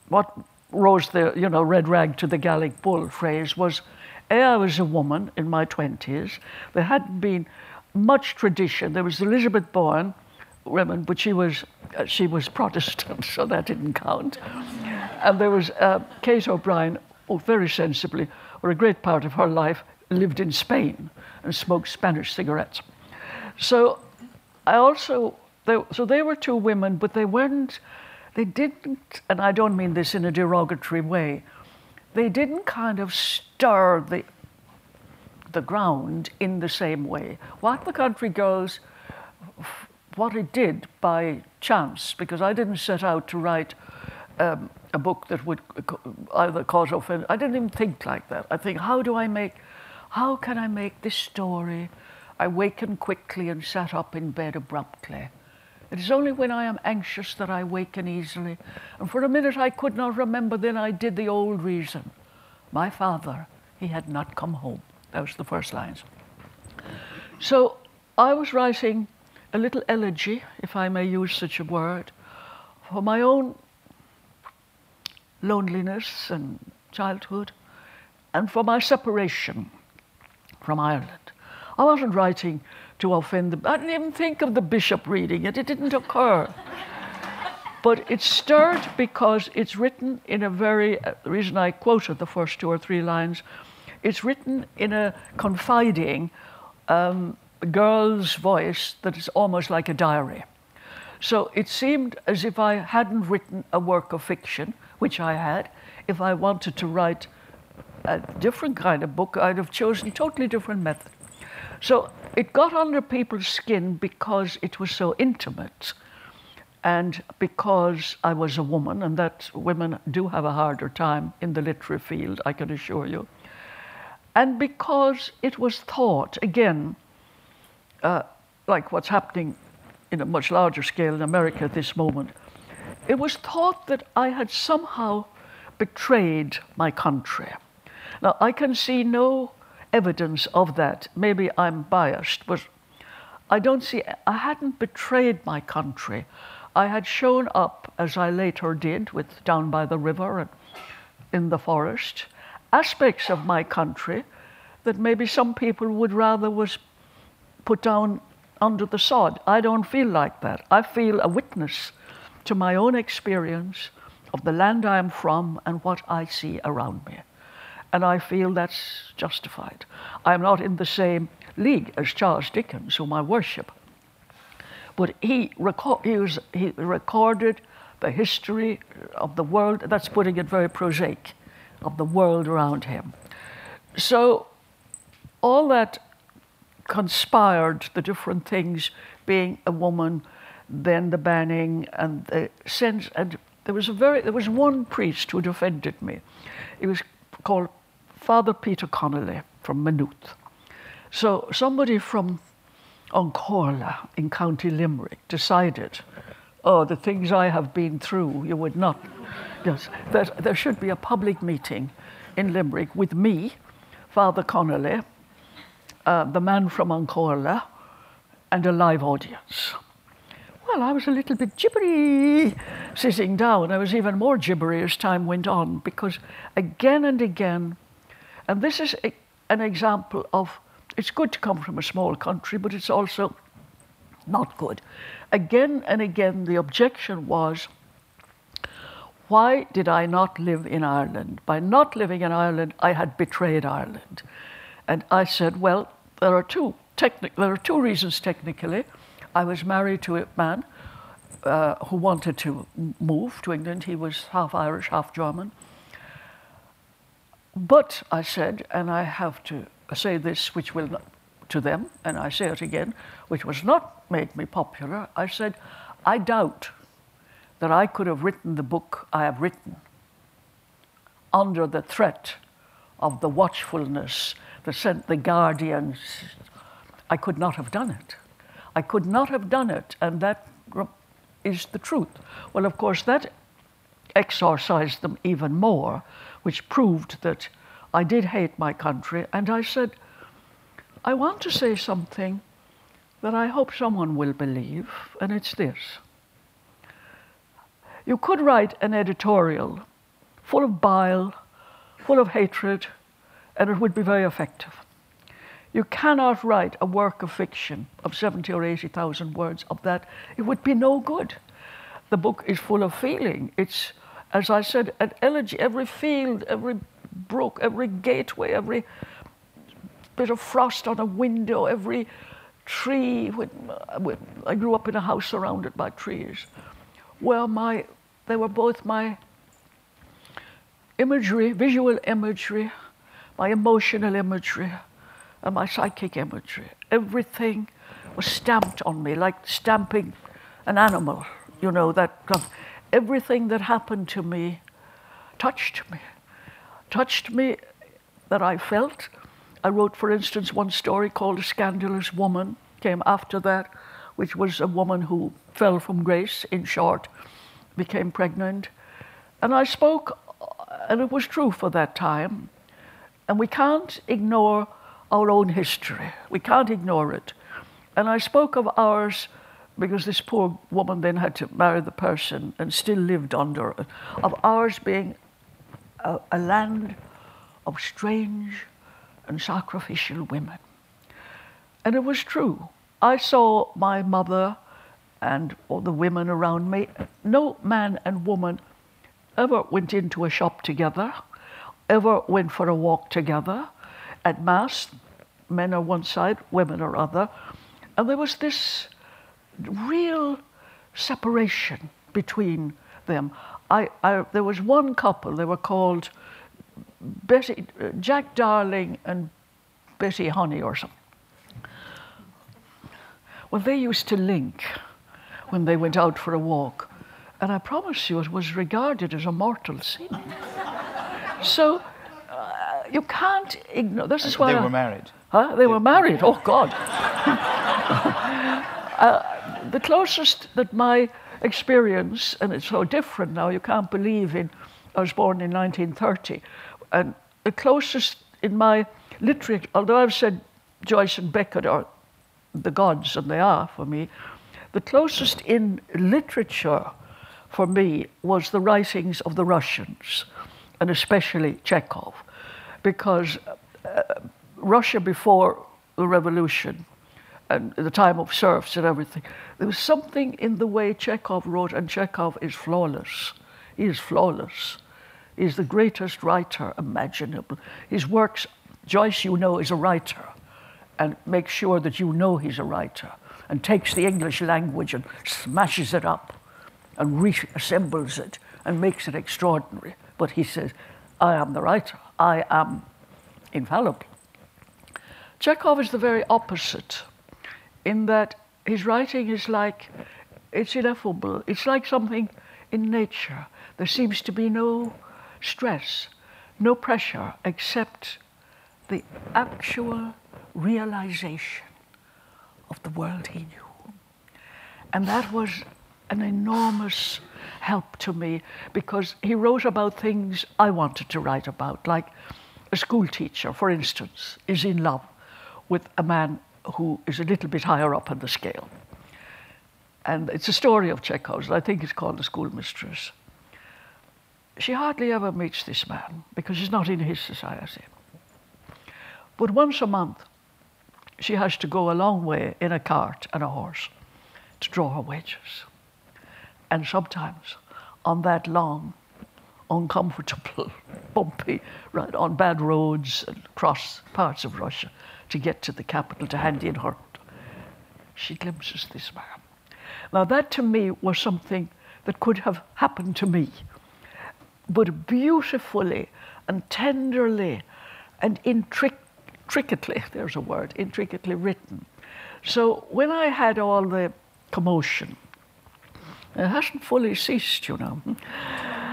what rose the you know red rag to the Gallic bull phrase was, I was a woman in my twenties. There hadn't been much tradition. There was Elizabeth Bowen, women, but she was uh, she was Protestant, so that didn't count. And there was uh, Kate O'Brien, oh, very sensibly, or a great part of her life lived in Spain and smoked Spanish cigarettes. So I also, they, so they were two women, but they weren't, they didn't, and I don't mean this in a derogatory way, they didn't kind of stir the, the ground in the same way. What the country Girls, what it did by chance, because I didn't set out to write um, a book that would either cause offense. I didn't even think like that. I think, how do I make, how can I make this story? I wakened quickly and sat up in bed abruptly. It is only when I am anxious that I waken easily. And for a minute I could not remember, then I did the old reason. My father, he had not come home. That was the first lines. So I was writing a little elegy, if I may use such a word, for my own loneliness and childhood, and for my separation from Ireland. I wasn't writing to offend the. I didn't even think of the bishop reading it, it didn't occur. but it stirred because it's written in a very. Uh, the reason I quoted the first two or three lines, it's written in a confiding um, girl's voice that is almost like a diary. So it seemed as if I hadn't written a work of fiction, which I had. If I wanted to write a different kind of book, I'd have chosen a totally different method. So it got under people's skin because it was so intimate and because I was a woman, and that women do have a harder time in the literary field, I can assure you. And because it was thought, again, uh, like what's happening in a much larger scale in America at this moment, it was thought that I had somehow betrayed my country. Now, I can see no evidence of that. Maybe I'm biased, but I don't see, I hadn't betrayed my country. I had shown up, as I later did, with Down by the River and in the forest, aspects of my country that maybe some people would rather was put down under the sod. I don't feel like that. I feel a witness to my own experience of the land I am from and what I see around me. And I feel that's justified. I'm not in the same league as Charles Dickens, whom I worship. But he, he, was, he recorded the history of the world, that's putting it very prosaic, of the world around him. So all that conspired, the different things, being a woman, then the banning, and the sense. And there was a very, there was one priest who defended me. He was called Father Peter Connolly from Maynooth. So somebody from Oncorla in County Limerick decided, oh, the things I have been through, you would not, yes, that there should be a public meeting in Limerick with me, Father Connolly, uh, the man from Ancorla, and a live audience. Well, I was a little bit gibbery sitting down. I was even more gibbery as time went on because again and again, and this is a, an example of it's good to come from a small country, but it's also not good. Again and again, the objection was why did I not live in Ireland? By not living in Ireland, I had betrayed Ireland. And I said, well, there are two, techni- there are two reasons technically. I was married to a man uh, who wanted to move to England. He was half Irish, half German. But I said, and I have to say this, which will not, to them, and I say it again, which was not made me popular. I said, I doubt that I could have written the book I have written under the threat of the watchfulness, the sent the guardians. I could not have done it. I could not have done it, and that is the truth. Well, of course, that exorcised them even more, which proved that I did hate my country, and I said, I want to say something that I hope someone will believe, and it's this. You could write an editorial full of bile, full of hatred, and it would be very effective. You cannot write a work of fiction of 70 or 80,000 words of that. It would be no good. The book is full of feeling. It's, as I said, an elegy, every field, every brook, every gateway, every bit of frost on a window, every tree. When, when I grew up in a house surrounded by trees. Well, my, they were both my imagery, visual imagery, my emotional imagery, and my psychic imagery. Everything was stamped on me, like stamping an animal, you know, that uh, everything that happened to me touched me touched me that I felt. I wrote, for instance, one story called A Scandalous Woman, came after that, which was a woman who fell from grace, in short, became pregnant. And I spoke, and it was true for that time. And we can't ignore our own history, we can't ignore it. And I spoke of ours because this poor woman then had to marry the person and still lived under it, of ours being a, a land of strange and sacrificial women. And it was true. I saw my mother and all the women around me. No man and woman ever went into a shop together, ever went for a walk together. At Mass, men are one side, women are other. And there was this real separation between them. I, I, there was one couple, they were called Betty, uh, Jack Darling and Betty Honey or something. Well, they used to link when they went out for a walk. And I promise you, it was regarded as a mortal sin. so uh, you can't ignore. This is why they I, were married. Huh? They, they were married. Oh God. uh, the closest that my experience, and it's so different now, you can't believe in, I was born in 1930, and the closest in my literature, although I've said Joyce and Beckett are the gods, and they are for me, the closest in literature for me was the writings of the Russians, and especially Chekhov, because uh, Russia before the revolution and the time of serfs and everything. There was something in the way Chekhov wrote, and Chekhov is flawless. He is flawless. He's the greatest writer imaginable. His works, Joyce, you know, is a writer, and makes sure that you know he's a writer, and takes the English language and smashes it up, and reassembles it, and makes it extraordinary. But he says, I am the writer. I am infallible. Chekhov is the very opposite in that his writing is like, it's ineffable. It's like something in nature. There seems to be no stress, no pressure, except the actual realization of the world he knew. And that was an enormous help to me because he wrote about things I wanted to write about, like a school teacher, for instance, is in love with a man who is a little bit higher up on the scale. And it's a story of Chekhov's. I think it's called The Schoolmistress. She hardly ever meets this man because he's not in his society. But once a month, she has to go a long way in a cart and a horse to draw her wages. And sometimes on that long, uncomfortable, bumpy, right on bad roads and across parts of Russia to get to the capital to hand in her, she glimpses this man. Now, that to me was something that could have happened to me, but beautifully and tenderly and intricately, there's a word, intricately written. So when I had all the commotion, it hasn't fully ceased, you know.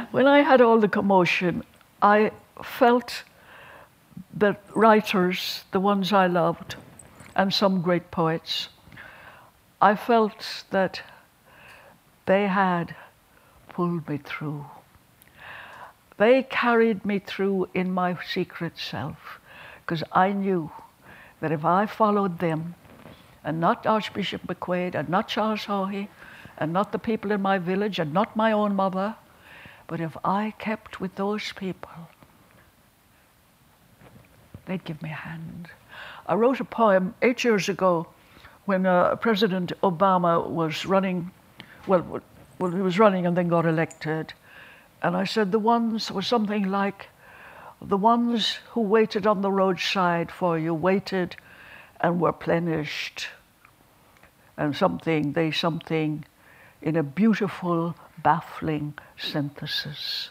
When I had all the commotion, I felt that writers, the ones I loved, and some great poets, I felt that they had pulled me through. They carried me through in my secret self because I knew that if I followed them and not Archbishop McQuaid and not Charles Haughey and not the people in my village and not my own mother, but if I kept with those people, they'd give me a hand. I wrote a poem eight years ago when uh, President Obama was running, well, well, he was running and then got elected. And I said the ones was something like the ones who waited on the roadside for you waited and were plenished. And something, they something in a beautiful, baffling synthesis.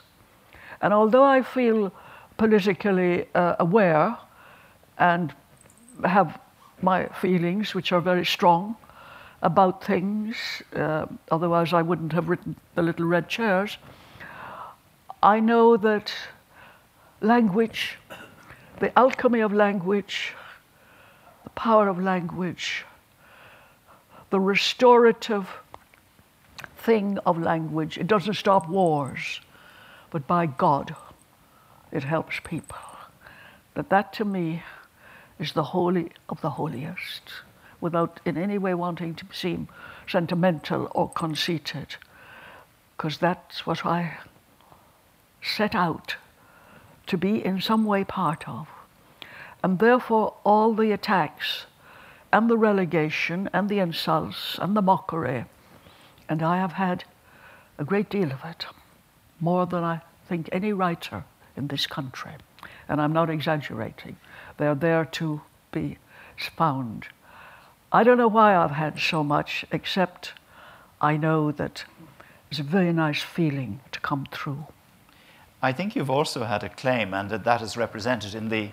And although I feel politically uh, aware and have my feelings, which are very strong about things, uh, otherwise, I wouldn't have written The Little Red Chairs. I know that language, the alchemy of language, the power of language, the restorative thing of language, it doesn't stop wars, but by God, it helps people. That that to me is the holy of the holiest, without in any way wanting to seem sentimental or conceited, because that's what I set out to be in some way part of. And therefore, all the attacks and the relegation and the insults and the mockery, and I have had a great deal of it, more than I think any writer in this country. And I'm not exaggerating. They're there to be found. I don't know why I've had so much, except I know that it's a very nice feeling to come through. I think you've also had a claim, and that that is represented in the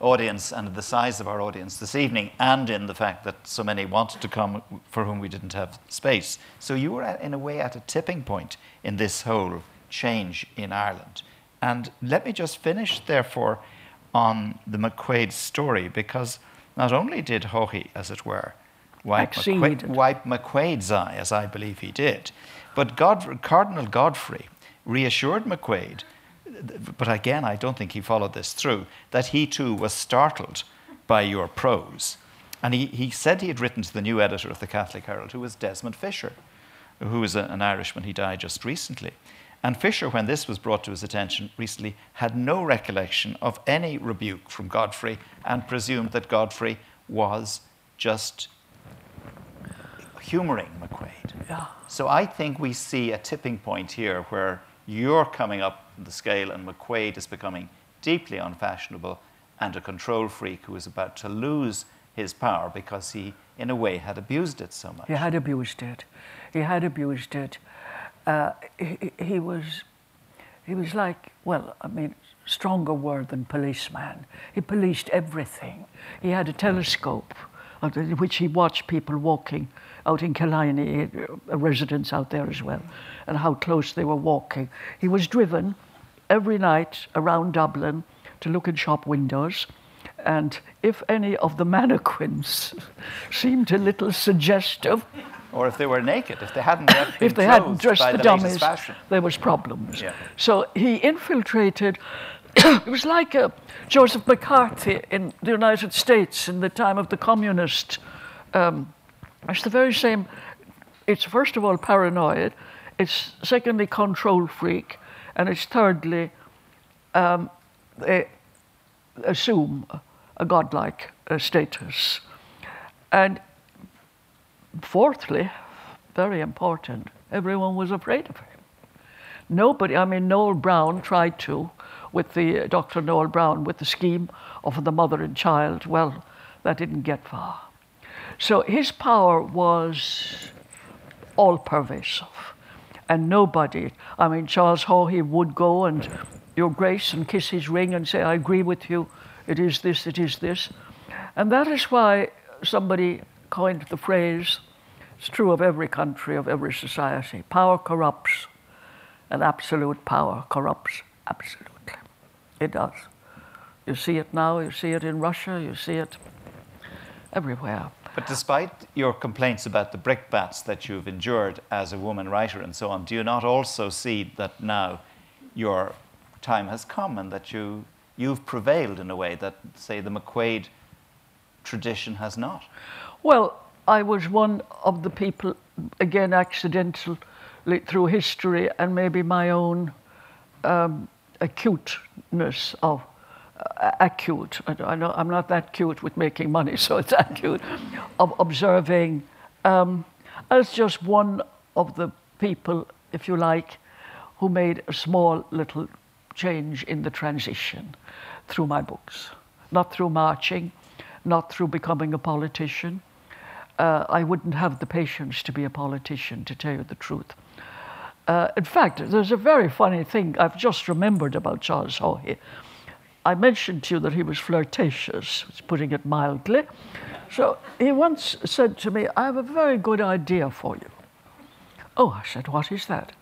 audience and the size of our audience this evening, and in the fact that so many wanted to come for whom we didn't have space. So you were, at, in a way, at a tipping point in this whole change in Ireland. And let me just finish, therefore, on the McQuaid story because not only did Haughey, as it were, wipe, McQuaid, wipe McQuaid's eye, as I believe he did, but God, Cardinal Godfrey reassured McQuaid, but again, I don't think he followed this through, that he too was startled by your prose. And he, he said he had written to the new editor of the Catholic Herald, who was Desmond Fisher, who was a, an Irishman. He died just recently. And Fisher, when this was brought to his attention recently, had no recollection of any rebuke from Godfrey and presumed that Godfrey was just humoring McQuaid. Yeah. So I think we see a tipping point here where you're coming up the scale and McQuaid is becoming deeply unfashionable and a control freak who is about to lose his power because he, in a way, had abused it so much. He had abused it. He had abused it uh, he, was, he was like, well, I mean, stronger word than policeman. He policed everything. He had a telescope in which he watched people walking out in Killiney, a residence out there as well, and how close they were walking. He was driven every night around Dublin to look in shop windows And if any of the mannequins seemed a little suggestive, or if they were naked, if they hadn't yet been if they hadn't dressed by the, the dummies, fashion. there was problems. Yeah. So he infiltrated. it was like uh, Joseph McCarthy in the United States in the time of the communist. Um, it's the very same. It's first of all paranoid. It's secondly control freak, and it's thirdly um, they assume a godlike uh, status, and fourthly, very important, everyone was afraid of him. Nobody, I mean, Noel Browne tried to, with the uh, Dr. Noel Browne, with the scheme of the mother and child. Well, that didn't get far. So his power was all pervasive. And nobody, I mean, Charles Haughey would go and, Your Grace, and kiss his ring and say, I agree with you, it is this, it is this. And that is why somebody coined the phrase, it's true of every country, of every society power corrupts, and absolute power corrupts absolutely. It does. You see it now, you see it in Russia, you see it everywhere. But despite your complaints about the brickbats that you've endured as a woman writer and so on, do you not also see that now your time has come and that you, you've prevailed in a way that, say, the McQuaid tradition has not? Well, I was one of the people, again, accidentally through history and maybe my own um, acuteness of uh, acute. I, I'm not that cute with making money, so it's acute of observing um, as just one of the people, if you like, who made a small little change in the transition through my books, not through marching, not through becoming a politician. Uh, I wouldn't have the patience to be a politician, to tell you the truth. Uh, in fact, there's a very funny thing I've just remembered about Charles Haughey. I mentioned to you that he was flirtatious, putting it mildly. So he once said to me, I have a very good idea for you. Oh, I said, what is that?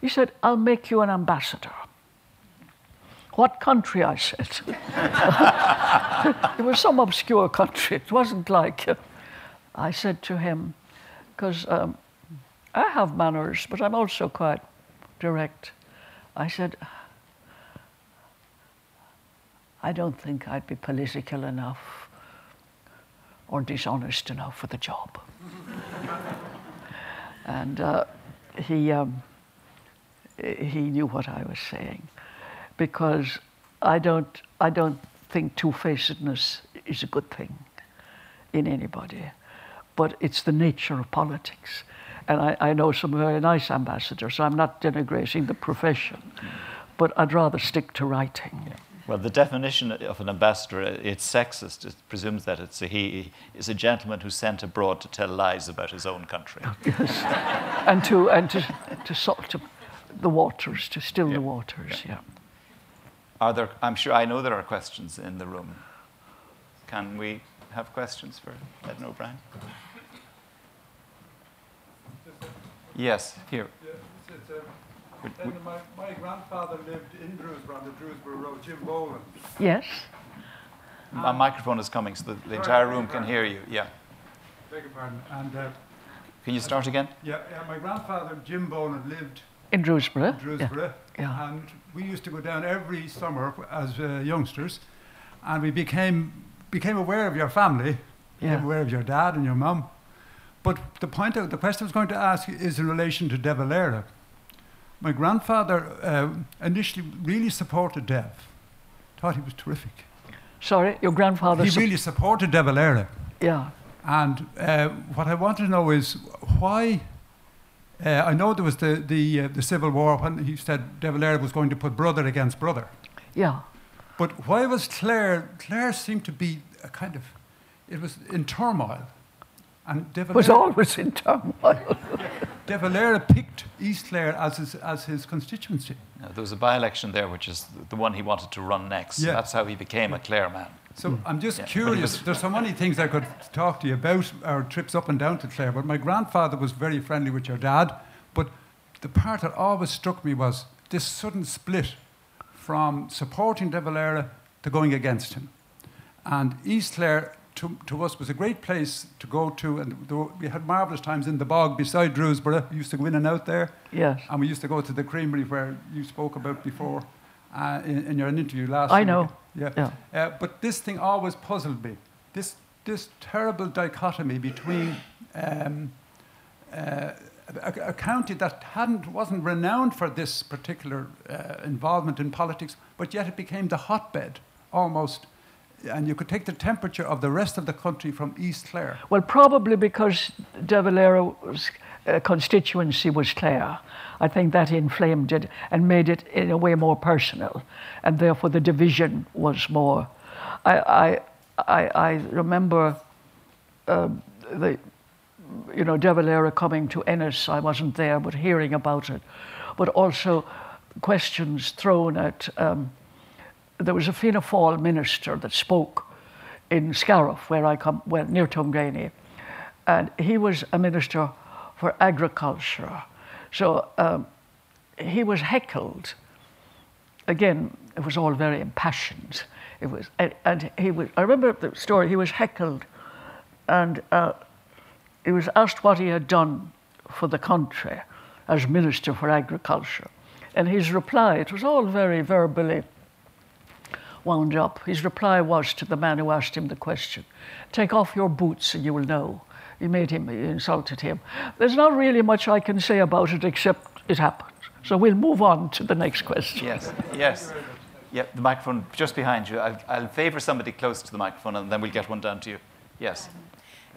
He said, I'll make you an ambassador. What country? I said. it was some obscure country. It wasn't like. Uh, I said to him, because um, I have manners, but I'm also quite direct. I said, I don't think I'd be political enough or dishonest enough for the job. and uh, he, um, he knew what I was saying because I don't, I don't think two facedness is a good thing in anybody, but it's the nature of politics. And I, I know some very nice ambassadors, so I'm not denigrating the profession, but I'd rather stick to writing. Yeah. Well, the definition of an ambassador, it's sexist. It presumes that it's a, he is a gentleman who's sent abroad to tell lies about his own country. Yes. and to, and to, to salt the waters, to still yeah. the waters, yeah. yeah. Are there, I'm sure, I know there are questions in the room. Can we have questions for Edna O'Brien? Yes, here. Yeah, it's, it's, um, my, my, grandfather lived in Drewsborough on the Drewsborough Road, Jim Boland. Yes. My microphone is coming so the, the entire room can hear you. Yeah. Beg your pardon. And, uh, can you start again? Yeah, yeah, my grandfather, Jim Boland, lived in Drewsborough. In Drewsborough. Yeah. yeah. And we used to go down every summer as uh, youngsters, and we became became aware of your family, became yeah. aware of your dad and your mum. But the point, of, the question I was going to ask is in relation to De Valera. My grandfather uh, initially really supported Dev, thought he was terrific. Sorry, your grandfather. He su- really supported De Valera. Yeah. And uh, what I want to know is why. Uh, I know there was the the, uh, the civil war when he said De Valera was going to put brother against brother. Yeah. But why was Clare? Clare seemed to be a kind of, it was in turmoil. And De Valera, was always in turmoil. De Valera picked East Clare as his, as his constituency. there was a by-election there, which is the one he wanted to run next. Yeah. That's how he became a Clare man. So mm. I'm just yeah. curious. There's so many things I could talk to you about our trips up and down to Clare. But my grandfather was very friendly with your dad. But the part that always struck me was this sudden split from supporting De Valera to going against him. And East Clare to, to us was a great place to go to, and were, we had marvellous times in the bog beside Drewsborough. We used to go in and out there. Yes. And we used to go to the creamery where you spoke about before uh, in, in, your interview last week. I week. know. Yeah. yeah. Uh, but this thing always puzzled me. This, this terrible dichotomy between um, uh, a, a, county that hadn't, wasn't renowned for this particular uh, involvement in politics, but yet it became the hotbed almost and you could take the temperature of the rest of the country from East Clare. Well, probably because De Valera's uh, constituency was Clare. I think that inflamed it and made it in a way more personal, and therefore the division was more. I, I, I, I remember uh, the, you know, De Valera coming to Ennis. I wasn't there, but hearing about it, but also questions thrown at. Um, there was a Fianna Fáil minister that spoke in Scariff, where I come, well, near Tuamgraney, and he was a minister for agriculture. So um, he was heckled. Again, it was all very impassioned. It was, and, and he was. I remember the story. He was heckled, and uh, he was asked what he had done for the country as minister for agriculture, and his reply. It was all very verbally wound up. His reply was to the man who asked him the question Take off your boots and you will know. He made him, he insulted him. There's not really much I can say about it except it happened. So we'll move on to the next question. Yes, yes. Yep, the microphone just behind you. I'll, I'll favour somebody close to the microphone and then we'll get one down to you. Yes.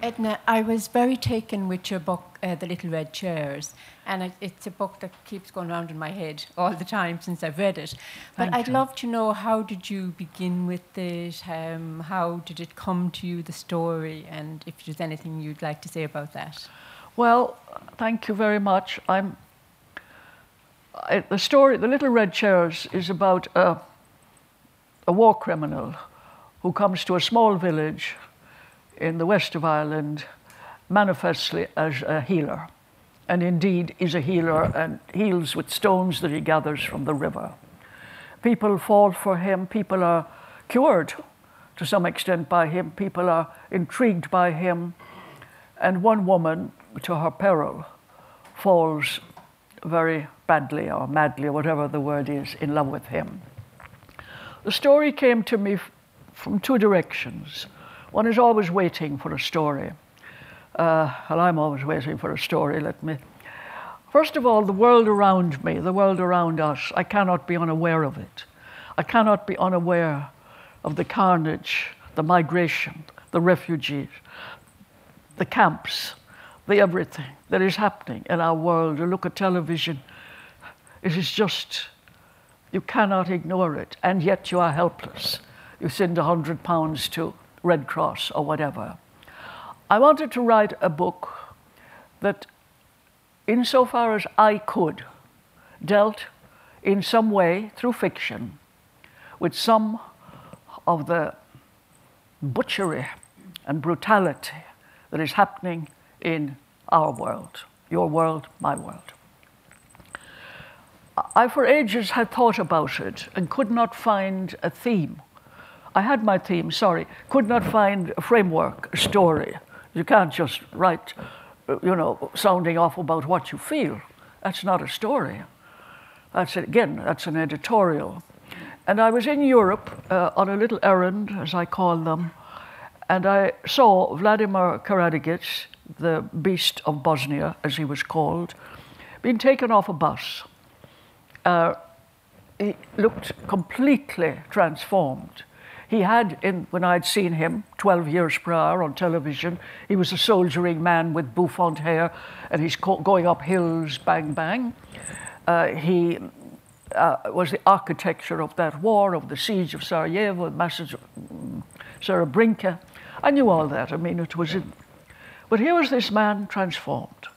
Edna, I was very taken with your book, uh, The Little Red Chairs, and it, it's a book that keeps going around in my head all the time since I've read it. But Thank I'd you. love to know how did you begin with it? Um, how did it come to you, the story, and if there's anything you'd like to say about that? Well, thank you very much. I'm. I, the story, The Little Red Chairs, is about a, a war criminal who comes to a small village in the west of Ireland manifestly as a healer, and indeed is a healer and heals with stones that he gathers from the river. People fall for him, people are cured to some extent by him, people are intrigued by him, and one woman, to her peril, falls very badly or madly, or whatever the word is, in love with him. The story came to me from two directions. One is always waiting for a story. Uh, well, I'm always waiting for a story, let me. First of all, the world around me, the world around us, I cannot be unaware of it. I cannot be unaware of the carnage, the migration, the refugees, the camps, the everything that is happening in our world. You look at television, it is just, you cannot ignore it, and yet you are helpless. You send a hundred pounds to Red Cross or whatever. I wanted to write a book that, insofar as I could, dealt in some way through fiction with some of the butchery and brutality that is happening in our world, your world, my world. I, for ages, had thought about it and could not find a theme. I had my theme, sorry, could not find a framework, a story. You can't just write, you know, sounding off about what you feel. That's not a story. That's, again, that's an editorial. And I was in Europe uh, on a little errand, as I call them, and I saw Vladimir Karadzic, the beast of Bosnia, as he was called, being taken off a bus. Uh, he looked completely transformed. He had, in, when I'd seen him 12 years prior on television, he was a soldiering man with bouffant hair, and he's going up hills, bang, bang. Uh, he uh, was the architecture of that war, of the siege of Sarajevo, of um, Srebrenica. I knew all that. I mean, it was in. But here was this man transformed,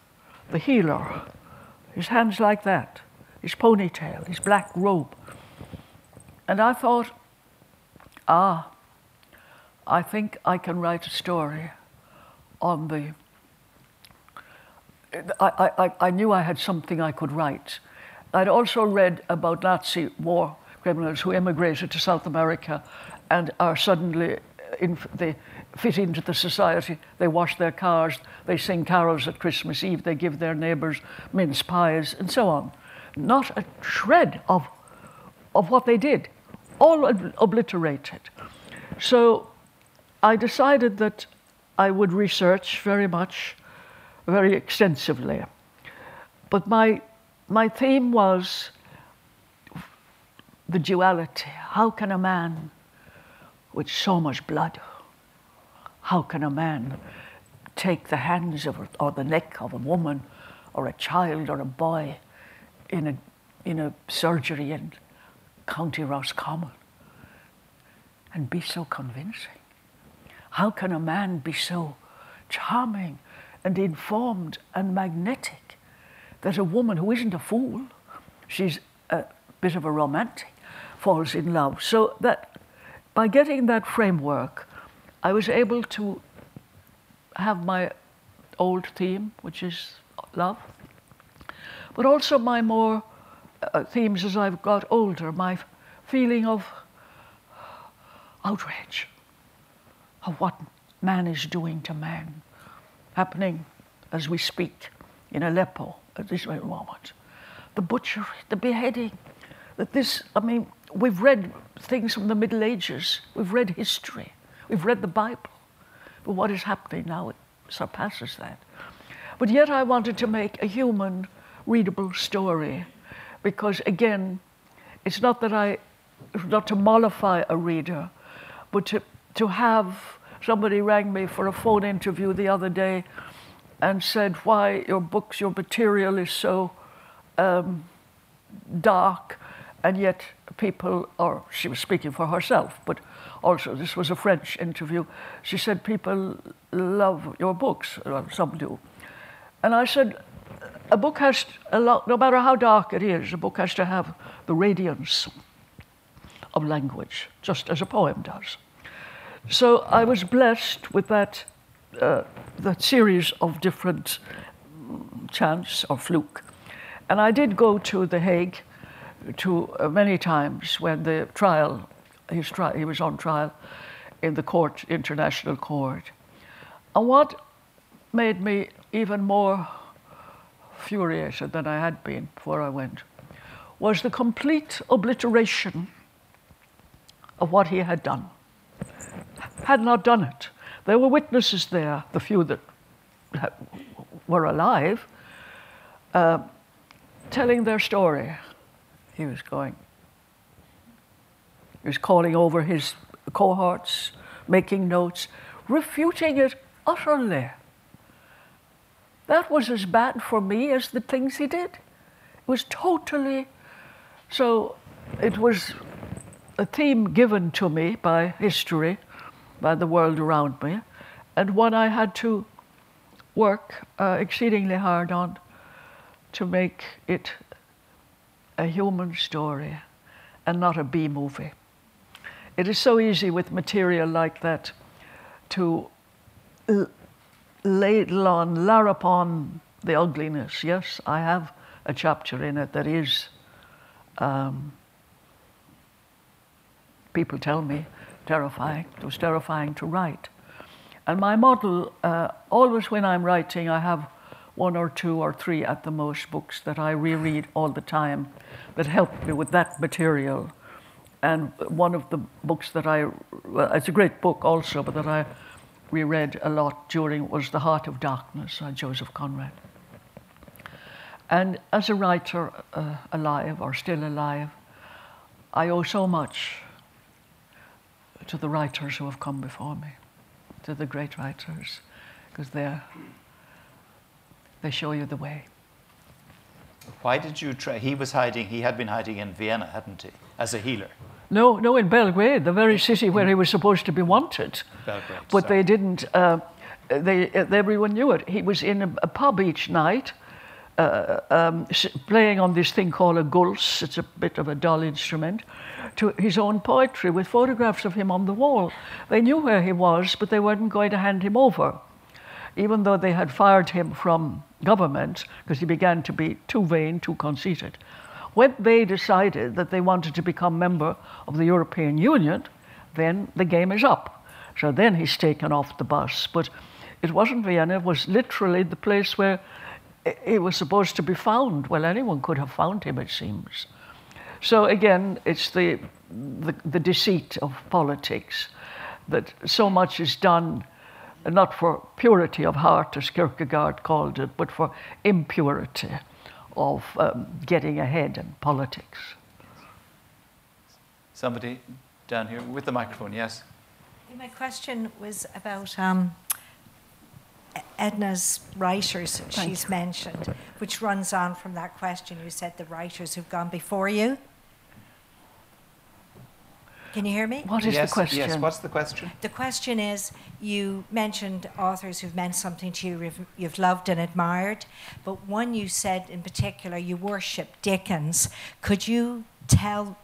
the healer, his hands like that, his ponytail, his black robe. And I thought, ah, I think I can write a story on the. I, I, I knew I had something I could write. I'd also read about Nazi war criminals who immigrated to South America and are suddenly in, they fit into the society. They wash their cars, they sing carols at Christmas Eve, they give their neighbours mince pies, and so on. Not a shred of, of what they did, all obliterated. So I decided that I would research very much, very extensively. But my, my theme was the duality. How can a man with so much blood, how can a man take the hands of or the neck of a woman or a child or a boy in a, in a surgery in County Roscommon and be so convincing? How can a man be so charming and informed and magnetic that a woman who isn't a fool, she's a bit of a romantic, falls in love? So that by getting that framework, I was able to have my old theme, which is love, but also my more uh, themes as I've got older, my feeling of outrage of what man is doing to man, happening as we speak in Aleppo at this very moment. The butchery, the beheading, that this, I mean, we've read things from the Middle Ages, we've read history, we've read the Bible, but what is happening now it surpasses that. But yet I wanted to make a human, readable story because, again, it's not that I, not to mollify a reader, but to, to have somebody rang me for a phone interview the other day and said why your books, your material is so um, dark, and yet people, or she was speaking for herself, but also this was a French interview. She said people love your books, some do. And I said, a book has a lot, no matter how dark it is, a book has to have the radiance of language, just as a poem does. So I was blessed with that, uh, that series of different chance or fluke. And I did go to The Hague to uh, many times when the trial, his tri- he was on trial in the court, international court. And what made me even more furiated than I had been before I went was the complete obliteration of what he had done. Had not done it. There were witnesses there, the few that were alive, uh, telling their story. He was going, he was calling over his cohorts, making notes, refuting it utterly. That was as bad for me as the things he did. It was totally so. It was a theme given to me by history, by the world around me, and one I had to work uh, exceedingly hard on to make it a human story and not a B movie. It is so easy with material like that to ladle on, lar upon the ugliness. Yes, I have a chapter in it that is, um, people tell me, terrifying. It was terrifying to write. And my model, uh, always when I'm writing, I have one or two or three at the most books that I reread all the time that help me with that material. And one of the books that I, well, it's a great book also, but that I reread a lot during was The Heart of Darkness by Joseph Conrad. And as a writer uh, alive or still alive, I owe so much to the writers who have come before me, to the great writers, because they they show you the way. Why did you try? He was hiding, he had been hiding in Vienna, hadn't he, as a healer? No, no, in Belgrade, the very city where he was supposed to be wanted. Belgrade, but sorry. they didn't, uh, they, uh, everyone knew it. He was in a, a pub each night. Uh, um, playing on this thing called a gusle, it's a bit of a dull instrument, to his own poetry with photographs of him on the wall. They knew where he was, but they weren't going to hand him over, even though they had fired him from government because he began to be too vain, too conceited. When they decided that they wanted to become member of the European Union, then the game is up. So then he's taken off the bus. But it wasn't Vienna, it was literally the place where he was supposed to be found. Well, anyone could have found him, it seems. So again, it's the, the, the deceit of politics that so much is done not for purity of heart, as Kierkegaard called it, but for impurity of um, getting ahead in politics. Somebody down here with the microphone, yes. My question was about um, Edna's writers Thank she's you. mentioned, which runs on from that question. You said the writers who've gone before you. Can you hear me? What is yes, the question? Yes, what's the question? The question is you mentioned authors who've meant something to you, you've, you've loved and admired, but one you said in particular you worship Dickens. Could you tell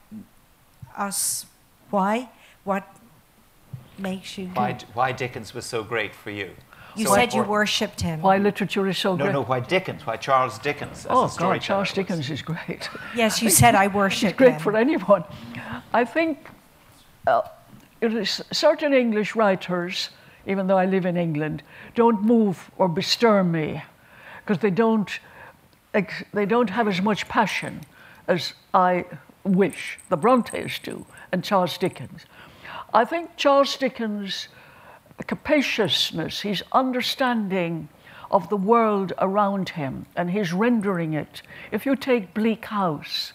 us why? What makes you. Why, why Dickens was so great for you? You So said you worshipped him. Why literature is so No, great? no, no, why Dickens? Why Charles Dickens? as a oh, God, Charles. Dickens is great. Yes, you said I It's worship great him. for anyone. I think uh, certain English writers, even though I live in England, don't move or bestir me because they don't, they don't have as much passion as I wish. The Brontes do, and Charles Dickens. I think Charles Dickens' capaciousness, his understanding of the world around him, and his rendering it. If you take Bleak House,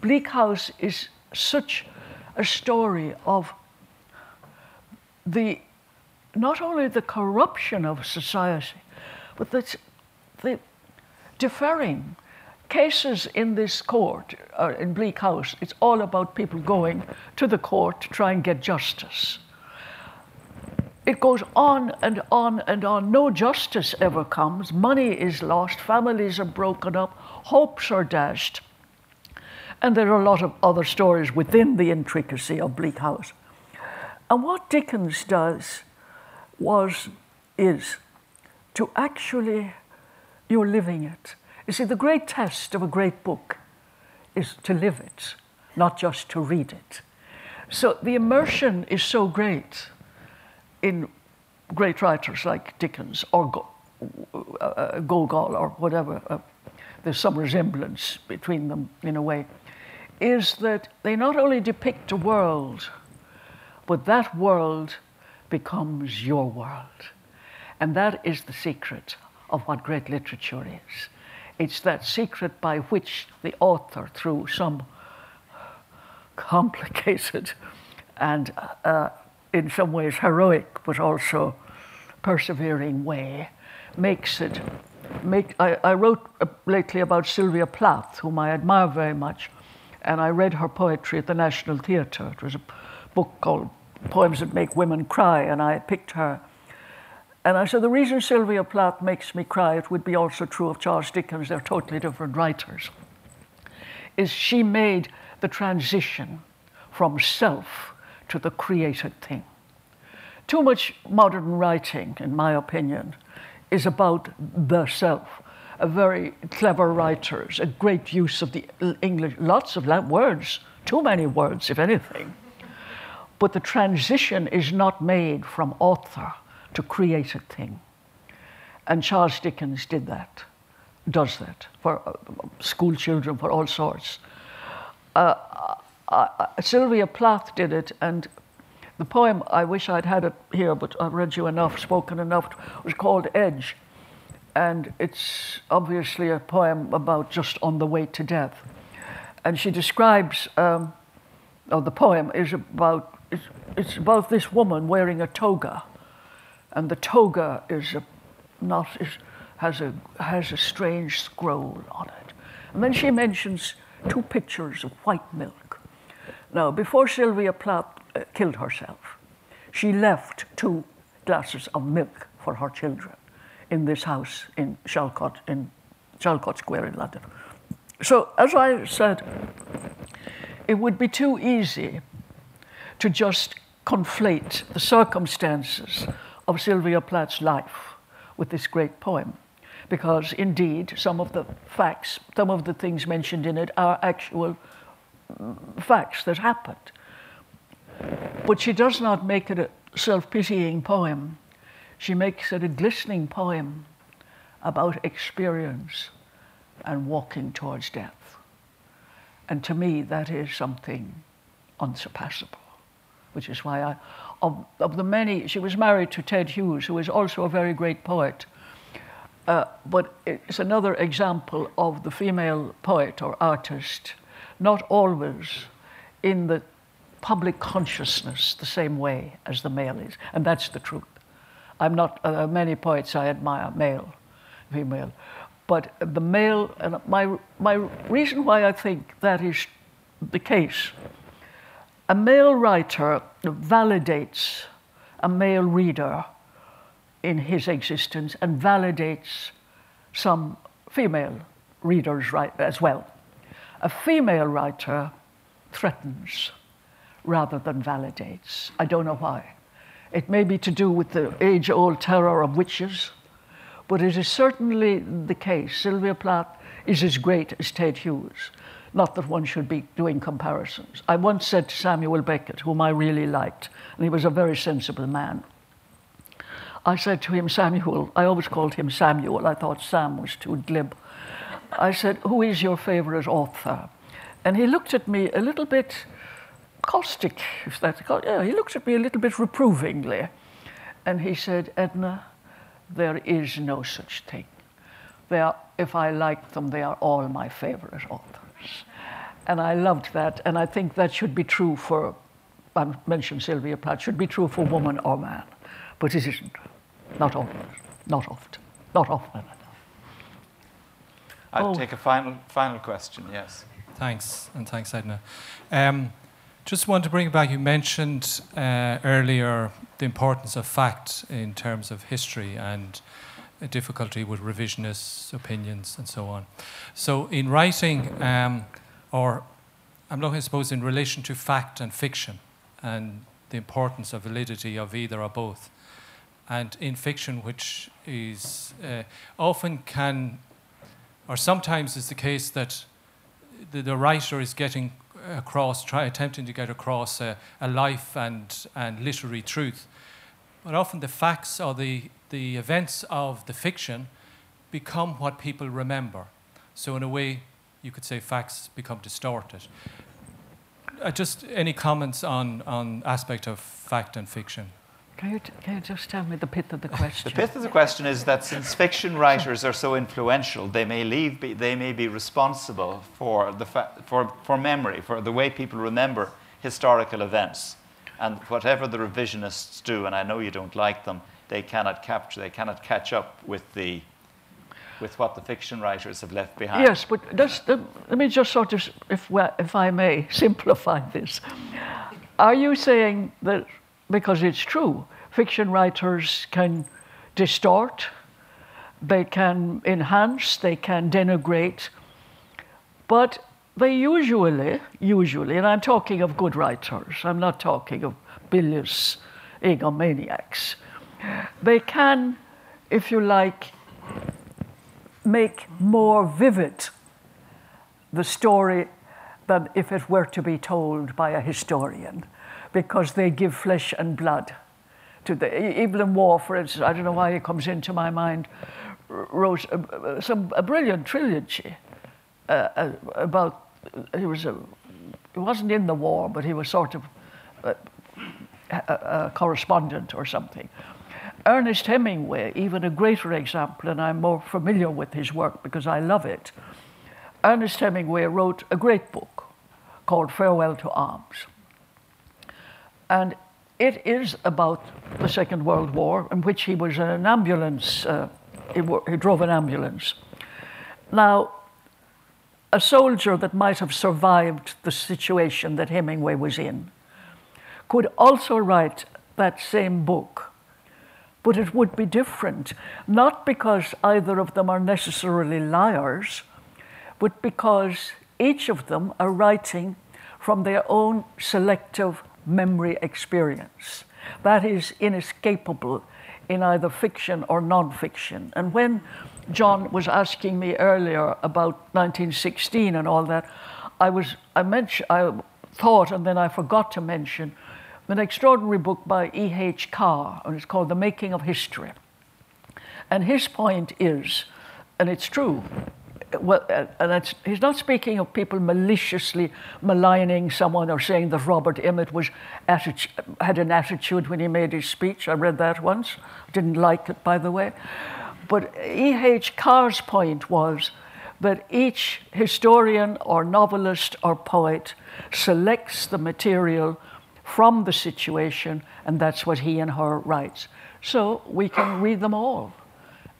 Bleak House is such a story of the not only the corruption of society, but the, the deferring cases in this court, uh, in Bleak House. It's all about people going to the court to try and get justice. It goes on and on and on. No justice ever comes. Money is lost. Families are broken up. Hopes are dashed. And there are a lot of other stories within the intricacy of Bleak House. And what Dickens does was, is to actually, you're living it. You see, the great test of a great book is to live it, not just to read it. So the immersion is so great in great writers like Dickens or uh, uh, Gogol or whatever, uh, there's some resemblance between them in a way, is that they not only depict a world, but that world becomes your world. And that is the secret of what great literature is. It's that secret by which the author, through some complicated and uh, in some ways heroic, but also persevering way, makes it. Make, I, I wrote uh, lately about Sylvia Plath, whom I admire very much, and I read her poetry at the National Theatre. It was a book called Poems That Make Women Cry, and I picked her. And I said, the reason Sylvia Plath makes me cry, it would be also true of Charles Dickens, they're totally different writers, is she made the transition from self to the created thing. Too much modern writing, in my opinion, is about the self. Very clever writers, a great use of the English, lots of words, too many words, if anything. But the transition is not made from author to created thing. And Charles Dickens did that, does that for uh, school children, for all sorts. Uh, uh, Sylvia Plath did it, and the poem, I wish I'd had it here, but I've read you enough, spoken enough, was called Edge. And it's obviously a poem about just on the way to death. And she describes, um, the poem is about, it's, it's about this woman wearing a toga. And the toga is a, not, is, has, a, has a strange scroll on it. And then she mentions two pictures of white milk. Now, before Sylvia Plath uh, killed herself, she left two glasses of milk for her children in this house in Chalcot, in Chalcot Square in London. So, as I said, it would be too easy to just conflate the circumstances of Sylvia Plath's life with this great poem. Because indeed, some of the facts, some of the things mentioned in it are actual mm, facts that happened. But she does not make it a self pitying poem. She makes it a glistening poem about experience and walking towards death. And to me, that is something unsurpassable, which is why I, of, of the many, she was married to Ted Hughes, who is also a very great poet. Uh, but it's another example of the female poet or artist, not always in the public consciousness the same way as the male is. And that's the truth. I'm not, uh, many poets I admire, male, female. But the male, and my, my reason why I think that is the case, a male writer validates a male reader in his existence and validates some female readers right, as well. A female writer threatens rather than validates. I don't know why. It may be to do with the age old terror of witches, but it is certainly the case. Sylvia Plath is as great as Ted Hughes. Not that one should be doing comparisons. I once said to Samuel Beckett, whom I really liked, and he was a very sensible man, I said to him, Samuel, I always called him Samuel, I thought Sam was too glib. I said, Who is your favorite author? And he looked at me a little bit caustic, if that's called. Yeah, he looked at me a little bit reprovingly. And he said, Edna, there is no such thing. They are, if I like them, they are all my favorite authors. And I loved that. And I think that should be true for, I mentioned Sylvia Plath, should be true for woman or man. But it isn't. Not often. Not often. Not often enough. I'll Oh. take a final, final question, yes. Thanks, and thanks, Edna. Um, just want to bring it back. You mentioned uh, earlier the importance of fact in terms of history and difficulty with revisionist opinions and so on. So, in writing, um, or I'm looking, I suppose, in relation to fact and fiction and the importance of validity of either or both. And in fiction, which is uh, often can, or sometimes is the case that the, the writer is getting across, try, attempting to get across a, a life and, and literary truth. But often the facts or the, the events of the fiction become what people remember. So, in a way, you could say facts become distorted. Uh, just any comments on, on aspect of fact and fiction? Can you, t- can you just tell me the pith of the question? The pith of the question is that since fiction writers are so influential, they may, leave, be, they may be responsible for, the fa- for, for memory, for the way people remember historical events. And whatever the revisionists do, and I know you don't like them, they cannot capture, they cannot catch up with, the, with what the fiction writers have left behind. Yes, but does, uh, let me just sort of, if, if I may, simplify this. Are you saying that, because it's true, fiction writers can distort, they can enhance, they can denigrate, but they usually, usually, and I'm talking of good writers, I'm not talking of bilious egomaniacs, they can, if you like, make more vivid the story than if it were to be told by a historian, because they give flesh and blood to the Evelyn Waugh, for instance. I don't know why it comes into my mind. Wrote a, some a brilliant trilogy uh, uh, about. He was a. He wasn't in the war, but he was sort of a, a, a correspondent or something. Ernest Hemingway, even a greater example, and I'm more familiar with his work because I love it. Ernest Hemingway wrote a great book called Farewell to Arms. And it is about the Second World War, in which he was an ambulance, uh, he, he drove an ambulance. Now, a soldier that might have survived the situation that Hemingway was in could also write that same book, but it would be different, not because either of them are necessarily liars, but because each of them are writing from their own selective memory experience. That is inescapable in either fiction or non-fiction. And when John was asking me earlier about 1916 and all that, I was I mentioned I thought and then I forgot to mention an extraordinary book by E.H. Carr, and it's called The Making of History. And his point is, and it's true, well, uh, and he's not speaking of people maliciously maligning someone or saying that Robert Emmet was had an attitude when he made his speech. I read that once. Didn't like it, by the way. But E.H. Carr's point was that each historian or novelist or poet selects the material from the situation, and that's what he and her writes. So we can read them all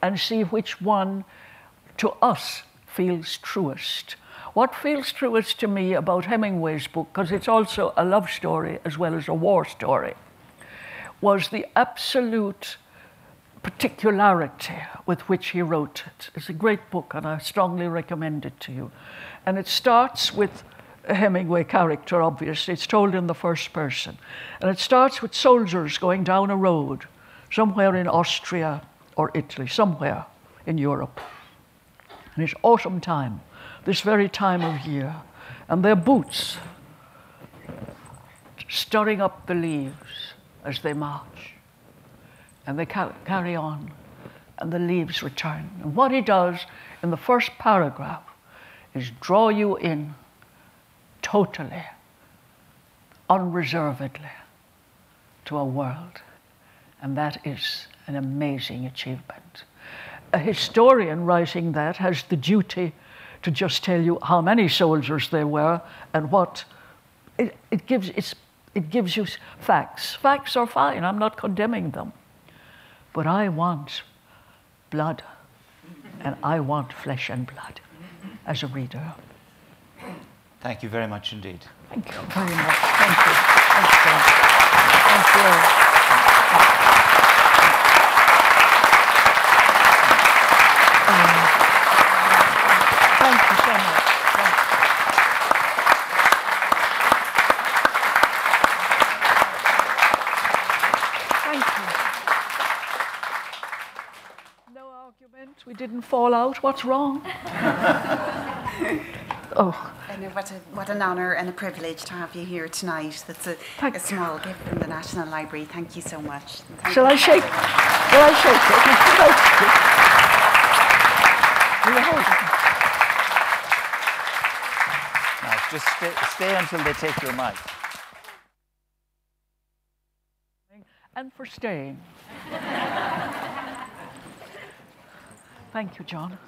and see which one to us feels truest. What feels truest to me about Hemingway's book, because it's also a love story as well as a war story, was the absolute particularity with which he wrote it. It's a great book, and I strongly recommend it to you. And it starts with a Hemingway character, obviously. It's told in the first person. And it starts with soldiers going down a road somewhere in Austria or Italy, somewhere in Europe. And it's autumn time, this very time of year. And their boots stirring up the leaves as they march. And they ca carry on, and the leaves return. And what he does in the first paragraph is draw you in totally, unreservedly to a world. And that is an amazing achievement a historian writing that has the duty to just tell you how many soldiers there were and what. It, it, gives, it gives you facts. Facts are fine, I'm not condemning them. But I want blood, and I want flesh and blood as a reader. Thank you very much indeed. Thank you very much. Thank you. Thank you. Thank you. We didn't fall out. What's wrong? oh. And what, a, what an honour and a privilege to have you here tonight. That's a, a small gift from the National Library. Thank you so much. Shall I shake? Shall I shake it? Will you hold it? Now, just stay, stay until they take your mic. And for staying. Thank you, John.